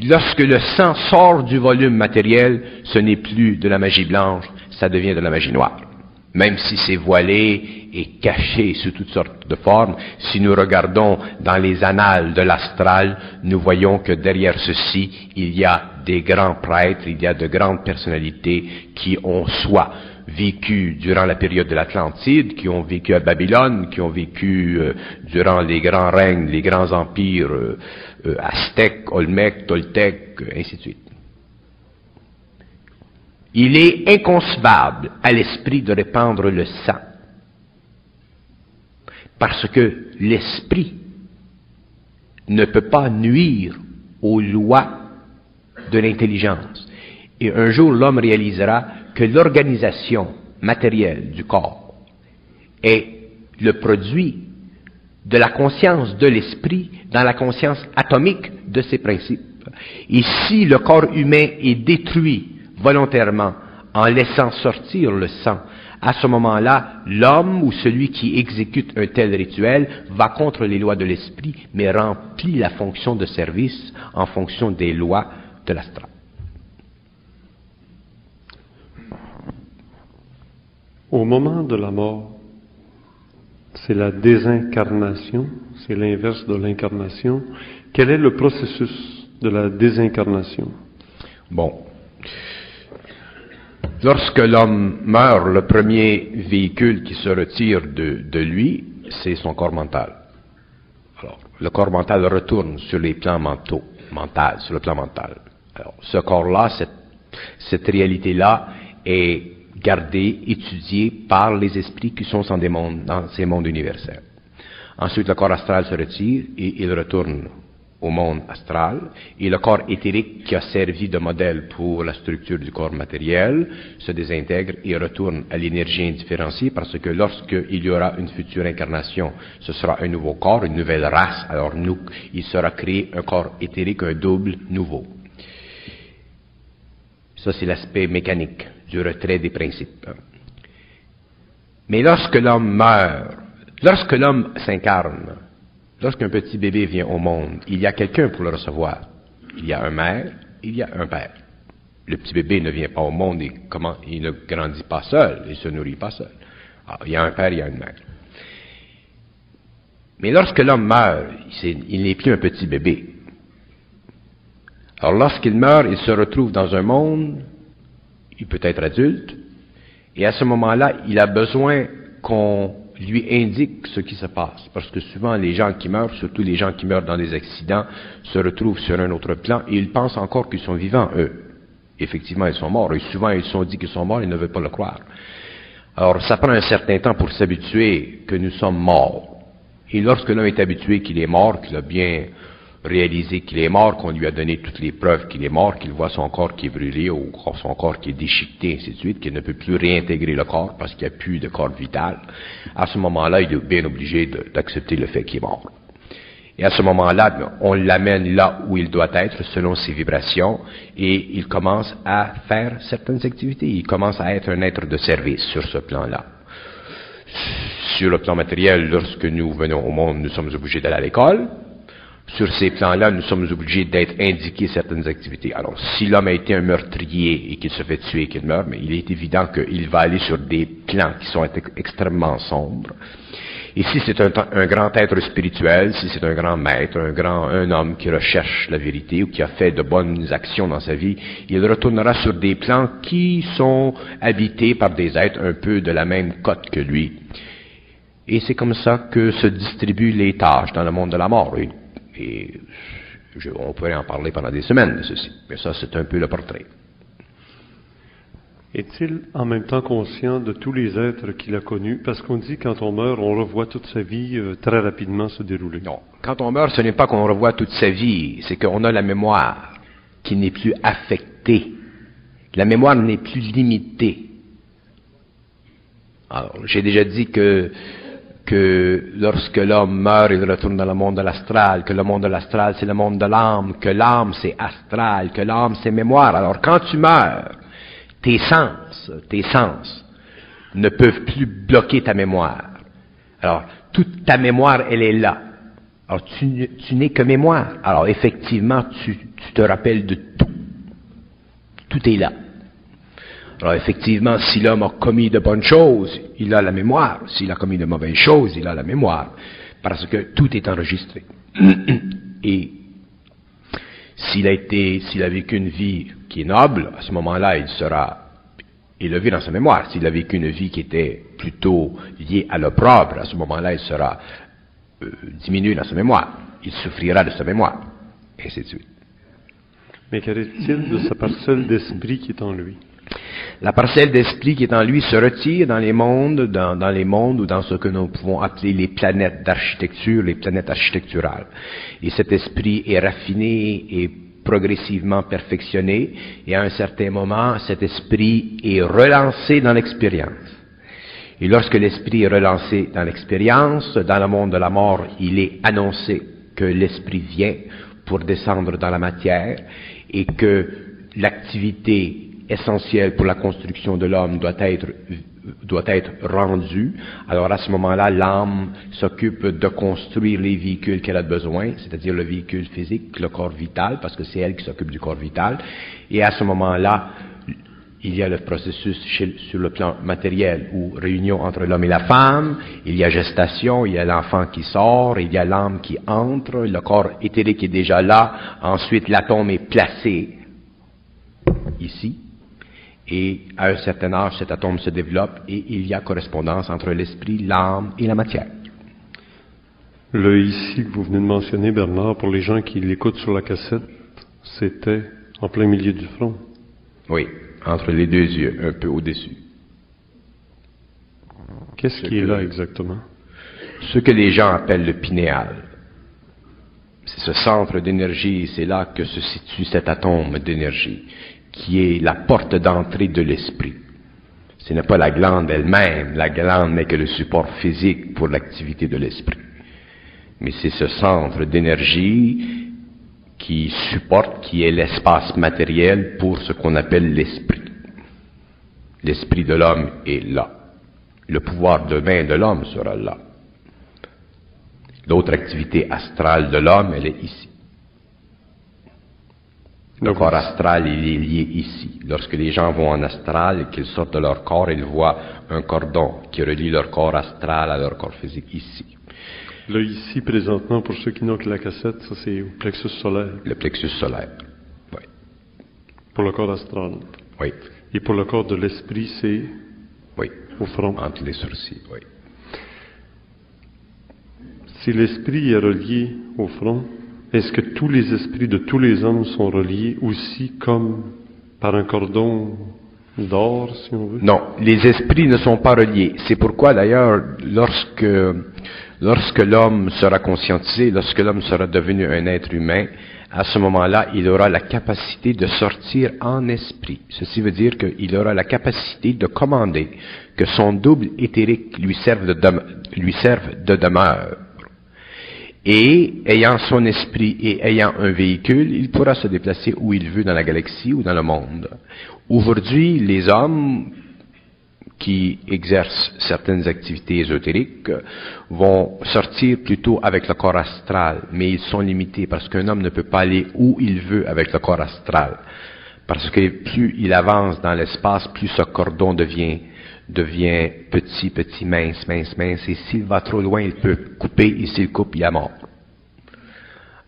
lorsque le sang sort du volume matériel, ce n'est plus de la magie blanche, ça devient de la magie noire même si c'est voilé et caché sous toutes sortes de formes, si nous regardons dans les annales de l'astral, nous voyons que derrière ceci, il y a des grands prêtres, il y a de grandes personnalités qui ont soit vécu durant la période de l'Atlantide, qui ont vécu à Babylone, qui ont vécu euh, durant les grands règnes, les grands empires euh, euh, aztèques, olmèques, toltèques, ainsi de suite. Il est inconcevable à l'esprit de répandre le sang, parce que l'esprit ne peut pas nuire aux lois de l'intelligence. Et un jour, l'homme réalisera que l'organisation matérielle du corps est le produit de la conscience de l'esprit dans la conscience atomique de ses principes. Et si le corps humain est détruit volontairement en laissant sortir le sang, à ce moment-là, l'homme ou celui qui exécute un tel rituel va contre les lois de l'esprit, mais remplit la fonction de service en fonction des lois de l'astral. Au moment de la mort, c'est la désincarnation, c'est l'inverse de l'incarnation. Quel est le processus de la désincarnation? Bon. Lorsque l'homme meurt, le premier véhicule qui se retire de, lui, c'est son corps mental. Alors, le corps mental retourne sur les plans mentaux, mental, sur le plan mental. Alors, ce corps-là, cette, réalité-là est gardé, étudié par les esprits qui sont des mondes, dans ces mondes universels. Ensuite, le corps astral se retire et il retourne au monde astral, et le corps éthérique qui a servi de modèle pour la structure du corps matériel se désintègre et retourne à l'énergie indifférenciée parce que lorsqu'il y aura une future incarnation, ce sera un nouveau corps, une nouvelle race, alors nous, il sera créé un corps éthérique, un double nouveau. Ça, c'est l'aspect mécanique du retrait des principes. Mais lorsque l'homme meurt, lorsque l'homme s'incarne, lorsqu'un petit bébé vient au monde, il y a quelqu'un pour le recevoir. Il y a un mère, il y a un père. Le petit bébé ne vient pas au monde et comment, il ne grandit pas seul, il se nourrit pas seul. Alors, il y a un père, il y a une mère. Mais lorsque l'homme meurt, il n'est plus un petit bébé. Alors lorsqu'il meurt, il se retrouve dans un monde il peut être adulte, et à ce moment-là, il a besoin qu'on lui indique ce qui se passe. Parce que souvent, les gens qui meurent, surtout les gens qui meurent dans des accidents, se retrouvent sur un autre plan et ils pensent encore qu'ils sont vivants, eux. Effectivement, ils sont morts. Et souvent, ils sont dit qu'ils sont morts, ils ne veulent pas le croire. Alors, ça prend un certain temps pour s'habituer que nous sommes morts. Et lorsque l'homme est habitué qu'il est mort, qu'il a bien réaliser qu'il est mort, qu'on lui a donné toutes les preuves qu'il est mort, qu'il voit son corps qui est brûlé ou son corps qui est déchiqueté, ainsi de suite, qu'il ne peut plus réintégrer le corps parce qu'il n'y a plus de corps vital, à ce moment-là, il est bien obligé d'accepter le fait qu'il est mort. Et à ce moment-là, on l'amène là où il doit être selon ses vibrations et il commence à faire certaines activités. Il commence à être un être de service sur ce plan-là. Sur le plan matériel, lorsque nous venons au monde, nous sommes obligés d'aller à l'école, sur ces plans-là, nous sommes obligés d'être indiqués certaines activités. Alors, si l'homme a été un meurtrier et qu'il se fait tuer et qu'il meurt, mais il est évident qu'il va aller sur des plans qui sont extrêmement sombres. Et si c'est un, grand être spirituel, si c'est un grand maître, un grand, un homme qui recherche la vérité ou qui a fait de bonnes actions dans sa vie, il retournera sur des plans qui sont habités par des êtres un peu de la même cote que lui. Et c'est comme ça que se distribuent les tâches dans le monde de la mort. Et on pourrait en parler pendant des semaines de ceci. Mais ça, c'est un peu le portrait. Est-il en même temps conscient de tous les êtres qu'il a connus? Parce qu'on dit quand on meurt, on revoit toute sa vie euh, très rapidement se dérouler. Non. Quand on meurt, ce n'est pas qu'on revoit toute sa vie, c'est qu'on a la mémoire qui n'est plus affectée. La mémoire n'est plus limitée. Alors, j'ai déjà dit que que lorsque l'homme meurt, il retourne dans le monde de l'astral, que le monde de l'astral c'est le monde de l'âme, que l'âme c'est astral, que l'âme c'est mémoire. Alors quand tu meurs, tes sens, tes sens ne peuvent plus bloquer ta mémoire. Alors toute ta mémoire, elle est là. Alors tu, tu n'es que mémoire. Alors effectivement, tu, tu te rappelles de tout. Tout est là. Alors effectivement, si l'homme a commis de bonnes choses, il a la mémoire. S'il a commis de mauvaises choses, il a la mémoire. Parce que tout est enregistré. Et s'il a été, s'il a vécu une vie qui est noble, à ce moment-là, il sera vit dans sa mémoire. S'il a vécu une vie qui était plutôt liée à l'opprobre, à ce moment-là, il sera euh, diminué dans sa mémoire. Il souffrira de sa mémoire. Et ainsi de suite. Mais qu'arrive-t-il de sa parcelle d'esprit qui est en lui? La parcelle d'esprit qui est en lui se retire dans les mondes, dans, les mondes ou dans ce que nous pouvons appeler les planètes d'architecture, les planètes architecturales. Et cet esprit est raffiné et progressivement perfectionné, et à un certain moment, cet esprit est relancé dans l'expérience. Et lorsque l'esprit est relancé dans l'expérience, dans le monde de la mort, il est annoncé que l'esprit vient pour descendre dans la matière et que l'activité essentielle pour la construction de l'homme doit être doit être rendue. Alors à ce moment-là, l'âme s'occupe de construire les véhicules qu'elle a besoin, c'est-à-dire le véhicule physique, le corps vital, parce que c'est elle qui s'occupe du corps vital. Et à ce moment-là, il y a le processus sur le plan matériel ou réunion entre l'homme et la femme, il y a gestation, il y a l'enfant qui sort, il y a l'âme qui entre, le corps éthérique est déjà là, ensuite l'atome est placé ici, et à un certain âge, cet atome se développe et il y a correspondance entre l'esprit, l'âme et la matière. Le ici que vous venez de mentionner, Bernard, pour les gens qui l'écoutent sur la cassette, c'était en plein milieu du front. Oui, entre les deux yeux, un peu au-dessus. Qu'est-ce qui est là exactement? Ce que les gens appellent le pinéal. C'est ce centre d'énergie, c'est là que se situe cet atome d'énergie qui est la porte d'entrée de l'esprit. Ce n'est pas la glande elle-même, la glande n'est que le support physique pour l'activité de l'esprit. Mais c'est ce centre d'énergie qui supporte, qui est l'espace matériel pour ce qu'on appelle l'esprit. L'esprit de l'homme est là. Le pouvoir de main de l'homme sera là. L'autre activité astrale de l'homme, elle est ici. Le corps astral, il est lié ici. Lorsque les gens vont en astral qu'ils sortent de leur corps, ils voient un cordon qui relie leur corps astral à leur corps physique ici. Là, ici, présentement, pour ceux qui n'ont que la cassette, ça c'est au plexus solaire. Le plexus solaire. Oui. Pour le corps astral. Oui. Et pour le corps de l'esprit, c'est Oui. au front. Entre les sourcils, oui. Si l'esprit est relié au front, est-ce que tous les esprits de tous les hommes sont reliés aussi comme par un cordon d'or, si on veut? Non, les esprits ne sont pas reliés. C'est pourquoi d'ailleurs, lorsque, lorsque l'homme sera conscientisé, lorsque l'homme sera devenu un être humain, à ce moment-là, il aura la capacité de sortir en esprit. Ceci veut dire qu'il aura la capacité de commander que son double éthérique lui serve de, lui serve de demeure. Et ayant son esprit et ayant un véhicule, il pourra se déplacer où il veut dans la galaxie ou dans le monde. Aujourd'hui, les hommes qui exercent certaines activités ésotériques vont sortir plutôt avec le corps astral, mais ils sont limités parce qu'un homme ne peut pas aller où il veut avec le corps astral. Parce que plus il avance dans l'espace, plus ce cordon devient devient petit, petit, mince, mince, mince, et s'il va trop loin, il peut couper, et s'il coupe, il est mort.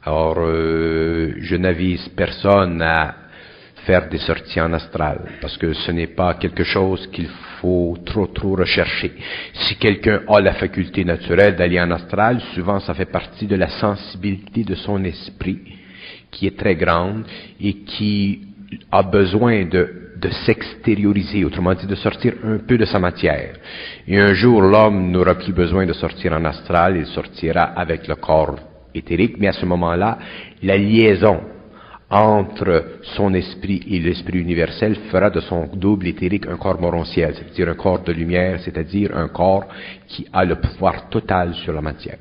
Alors, euh, je n'avise personne à faire des sorties en astral, parce que ce n'est pas quelque chose qu'il faut trop, trop rechercher. Si quelqu'un a la faculté naturelle d'aller en astral, souvent ça fait partie de la sensibilité de son esprit, qui est très grande, et qui a besoin de, de s'extérioriser, autrement dit de sortir un peu de sa matière. Et un jour, l'homme n'aura plus besoin de sortir en astral, il sortira avec le corps éthérique, mais à ce moment-là, la liaison entre son esprit et l'esprit universel fera de son double éthérique un corps morontiel, c'est-à-dire un corps de lumière, c'est-à-dire un corps qui a le pouvoir total sur la matière.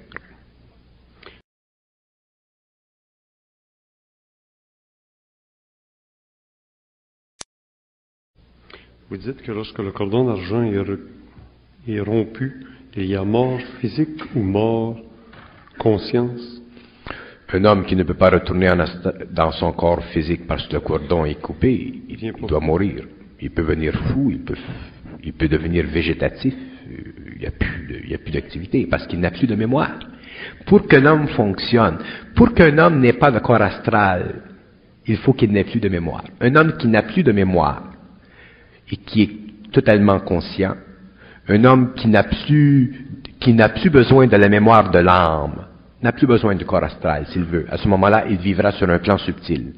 Vous dites que lorsque le cordon d'argent est, rompu, il y a mort physique ou mort conscience? Un homme qui ne peut pas retourner en dans son corps physique parce que le cordon est coupé, il, doit mourir. Il peut devenir fou, il peut, il peut devenir végétatif, euh, il n'y a plus d'activité parce qu'il n'a plus de mémoire. Pour qu'un homme fonctionne, pour qu'un homme n'ait pas de corps astral, il faut qu'il n'ait plus de mémoire. Un homme qui n'a plus de mémoire et qui est totalement conscient, un homme qui n'a plus, qui n'a plus besoin de la mémoire de l'âme, n'a plus besoin du corps astral s'il veut. À ce moment-là, il vivra sur un plan subtil.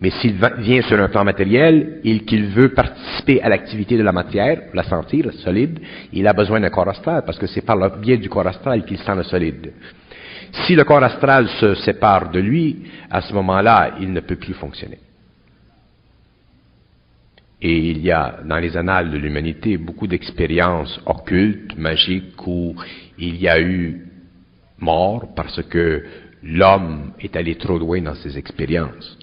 Mais s'il vient sur un plan matériel et qu'il veut participer à l'activité de la matière, la sentir solide, il a besoin d'un corps astral parce que c'est par le biais du corps astral qu'il sent le solide. Si le corps astral se sépare de lui, à ce moment-là, il ne peut plus fonctionner. Et il y a dans les annales de l'humanité beaucoup d'expériences occultes, magiques, où il y a eu mort parce que l'homme est allé trop loin dans ses expériences.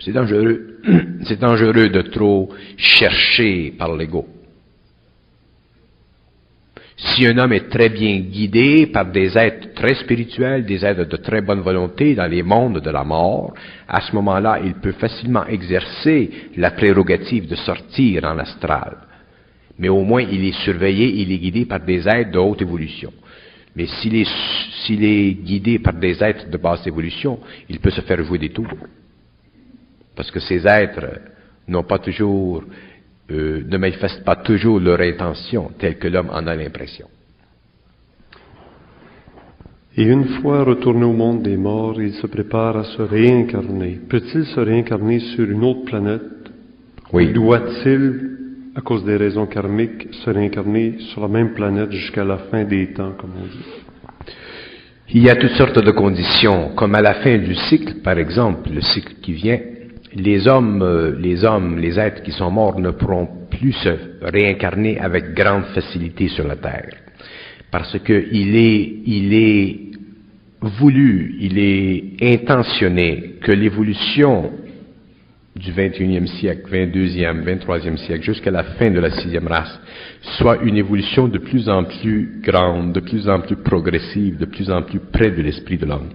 C'est dangereux. C'est dangereux de trop chercher par l'ego. Si un homme est très bien guidé par des êtres très spirituels, des êtres de très bonne volonté dans les mondes de la mort, à ce moment-là, il peut facilement exercer la prérogative de sortir en astral. Mais au moins, il est surveillé, il est guidé par des êtres de haute évolution. Mais s'il est, guidé par des êtres de basse évolution, il peut se faire jouer des tours. Parce que ces êtres n'ont pas toujours, euh, ne manifestent pas toujours leur intention telle que l'homme en a l'impression. Et une fois retourné au monde des morts, il se prépare à se réincarner. Peut-il se réincarner sur une autre planète? Oui. Doit-il, à cause des raisons karmiques, se réincarner sur la même planète jusqu'à la fin des temps, comme on dit? Il y a toutes sortes de conditions, comme à la fin du cycle, par exemple, le cycle qui vient, les hommes, euh, les hommes, les êtres qui sont morts ne pourront plus se réincarner avec grande facilité sur la terre. Parce qu'il est, il est voulu, il est intentionné que l'évolution du 21e siècle, 22e, 23e siècle, jusqu'à la fin de la sixième race, soit une évolution de plus en plus grande, de plus en plus progressive, de plus en plus près de l'esprit de l'homme.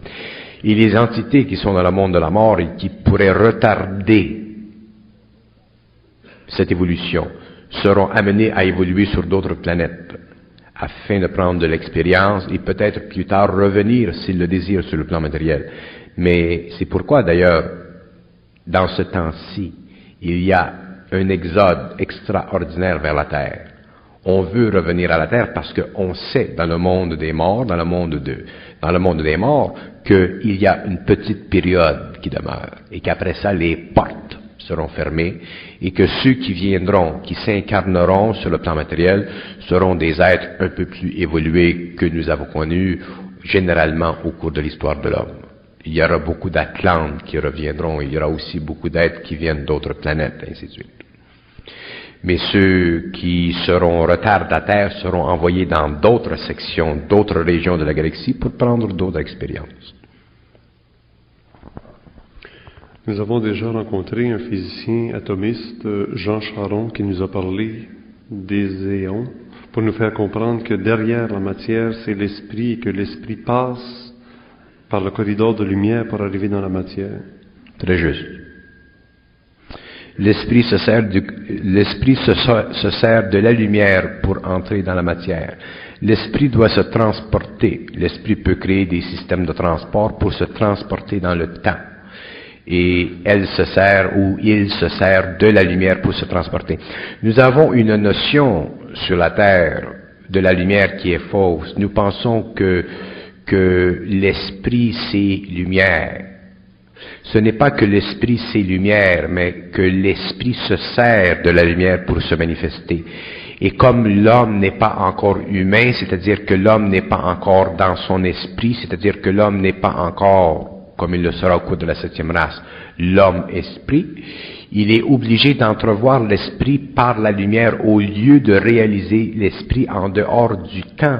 Et les entités qui sont dans le monde de la mort et qui pourraient retarder cette évolution seront amenées à évoluer sur d'autres planètes afin de prendre de l'expérience et peut-être plus tard revenir s'ils le désirent sur le plan matériel. Mais c'est pourquoi d'ailleurs, dans ce temps-ci, il y a un exode extraordinaire vers la Terre. On veut revenir à la Terre parce qu'on sait dans le monde des morts, dans le monde de, dans le monde des morts, qu'il y a une petite période qui demeure et qu'après ça, les portes seront fermées et que ceux qui viendront, qui s'incarneront sur le plan matériel, seront des êtres un peu plus évolués que nous avons connus généralement au cours de l'histoire de l'homme. Il y aura beaucoup d'Atlantes qui reviendront, il y aura aussi beaucoup d'êtres qui viennent d'autres planètes, ainsi de suite. Mais ceux qui seront retardataires seront envoyés dans d'autres sections, d'autres régions de la galaxie pour prendre d'autres expériences. Nous avons déjà rencontré un physicien atomiste, Jean Charon, qui nous a parlé des éons pour nous faire comprendre que derrière la matière, c'est l'esprit et que l'esprit passe par le corridor de lumière pour arriver dans la matière. Très juste. L'esprit se sert, du, l'esprit se, se sert de la lumière pour entrer dans la matière. L'esprit doit se transporter. L'esprit peut créer des systèmes de transport pour se transporter dans le temps. Et elle se sert ou il se sert de la lumière pour se transporter. Nous avons une notion sur la Terre de la lumière qui est fausse. Nous pensons que, que l'esprit c'est lumière. Ce n'est pas que l'esprit c'est lumière, mais que l'esprit se sert de la lumière pour se manifester. Et comme l'homme n'est pas encore humain, c'est-à-dire que l'homme n'est pas encore dans son esprit, c'est-à-dire que l'homme n'est pas encore, comme il le sera au cours de la septième race, l'homme esprit, il est obligé d'entrevoir l'esprit par la lumière au lieu de réaliser l'esprit en dehors du temps.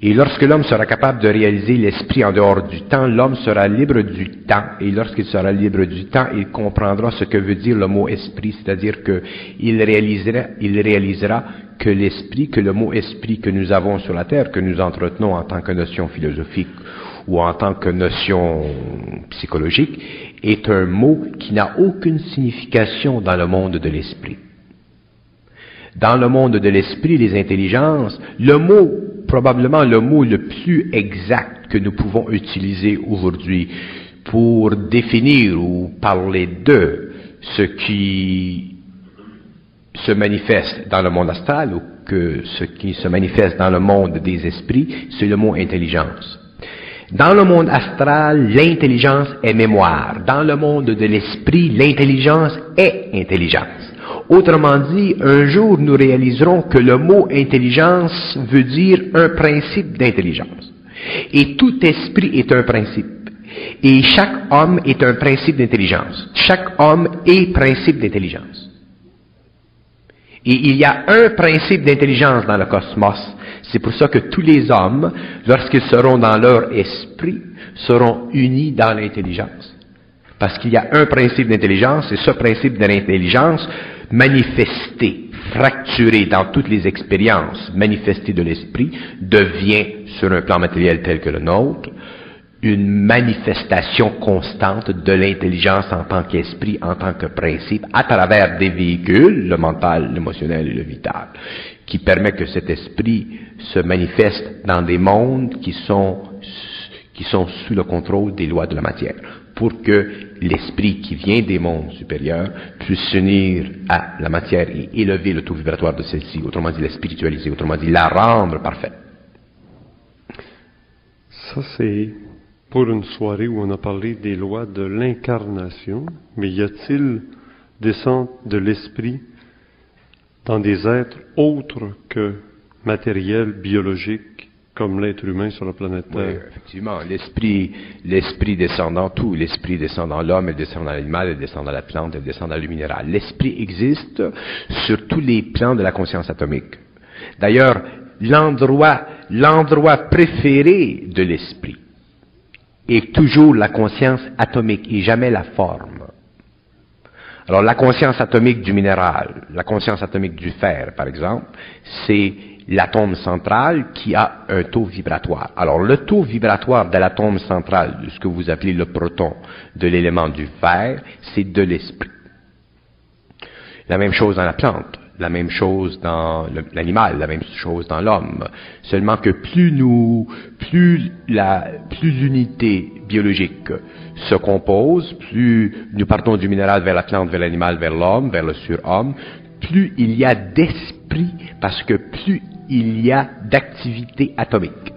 Et lorsque l'homme sera capable de réaliser l'esprit en dehors du temps, l'homme sera libre du temps. Et lorsqu'il sera libre du temps, il comprendra ce que veut dire le mot esprit, c'est-à-dire qu'il réalisera, il réalisera que l'esprit, que le mot esprit que nous avons sur la terre, que nous entretenons en tant que notion philosophique ou en tant que notion psychologique, est un mot qui n'a aucune signification dans le monde de l'esprit. Dans le monde de l'esprit, les intelligences, le mot probablement le mot le plus exact que nous pouvons utiliser aujourd'hui pour définir ou parler de ce qui se manifeste dans le monde astral ou que ce qui se manifeste dans le monde des esprits, c'est le mot intelligence. Dans le monde astral, l'intelligence est mémoire. Dans le monde de l'esprit, l'intelligence est intelligence. Autrement dit, un jour nous réaliserons que le mot intelligence veut dire un principe d'intelligence. Et tout esprit est un principe. Et chaque homme est un principe d'intelligence. Chaque homme est principe d'intelligence. Et il y a un principe d'intelligence dans le cosmos. C'est pour ça que tous les hommes, lorsqu'ils seront dans leur esprit, seront unis dans l'intelligence. Parce qu'il y a un principe d'intelligence, et ce principe de l'intelligence, manifesté, fracturé dans toutes les expériences manifestées de l'esprit, devient, sur un plan matériel tel que le nôtre, une manifestation constante de l'intelligence en tant qu'esprit, en tant que principe, à travers des véhicules, le mental, l'émotionnel et le vital, qui permet que cet esprit se manifeste dans des mondes qui sont, qui sont sous le contrôle des lois de la matière, pour que l'esprit qui vient des mondes supérieurs puisse s'unir à la matière et élever le taux vibratoire de celle-ci, autrement dit la spiritualiser, autrement dit la rendre parfaite. Ça, c'est pour une soirée où on a parlé des lois de l'incarnation, mais y a-t-il descente de l'esprit dans des êtres autres que matériels, biologiques, comme l'être humain sur la planète Terre? Oui, effectivement. L'esprit, l'esprit descend dans tout. L'esprit descend dans l'homme, il descend dans l'animal, il descend dans la plante, il descend dans le minéral. L'esprit existe sur tous les plans de la conscience atomique. D'ailleurs, l'endroit, l'endroit préféré de l'esprit, est toujours la conscience atomique et jamais la forme. Alors la conscience atomique du minéral, la conscience atomique du fer, par exemple, c'est l'atome central qui a un taux vibratoire. Alors le taux vibratoire de l'atome central, de ce que vous appelez le proton de l'élément du fer, c'est de l'esprit. La même chose dans la plante la même chose dans l'animal, la même chose dans l'homme. Seulement que plus nous, plus la, plus l'unité biologique se compose, plus nous partons du minéral vers la plante, vers l'animal, vers l'homme, vers le surhomme, plus il y a d'esprit, parce que plus il y a d'activité atomique.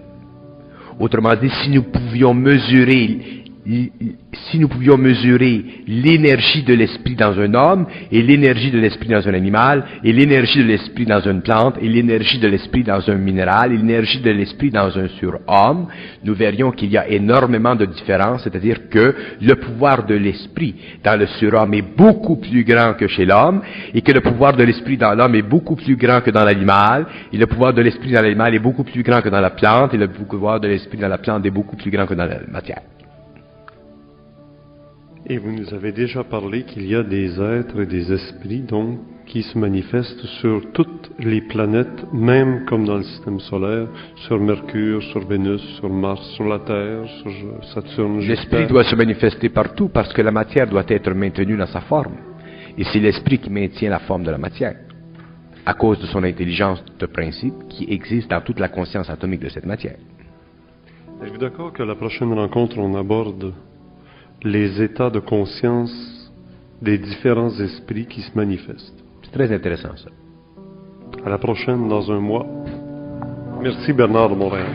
Autrement dit, si nous pouvions mesurer si nous pouvions mesurer l'énergie de l'esprit dans un homme, et l'énergie de l'esprit dans un animal, et l'énergie de l'esprit dans une plante, et l'énergie de l'esprit dans un minéral, et l'énergie de l'esprit dans un surhomme, nous verrions qu'il y a énormément de différences, c'est-à-dire que le pouvoir de l'esprit dans le surhomme est beaucoup plus grand que chez l'homme, et que le pouvoir de l'esprit dans l'homme est beaucoup plus grand que dans l'animal, et le pouvoir de l'esprit dans l'animal est beaucoup plus grand que dans la plante, et le pouvoir de l'esprit dans la plante est beaucoup plus grand que dans la matière. Et vous nous avez déjà parlé qu'il y a des êtres et des esprits, donc, qui se manifestent sur toutes les planètes, même comme dans le système solaire, sur Mercure, sur Vénus, sur Mars, sur la Terre, sur Saturne. L'esprit doit se manifester partout parce que la matière doit être maintenue dans sa forme. Et c'est l'esprit qui maintient la forme de la matière, à cause de son intelligence de principe qui existe dans toute la conscience atomique de cette matière. Êtes-vous d'accord que la prochaine rencontre, on aborde les états de conscience des différents esprits qui se manifestent. C'est très intéressant ça. À la prochaine dans un mois. Merci Bernard de Montréal.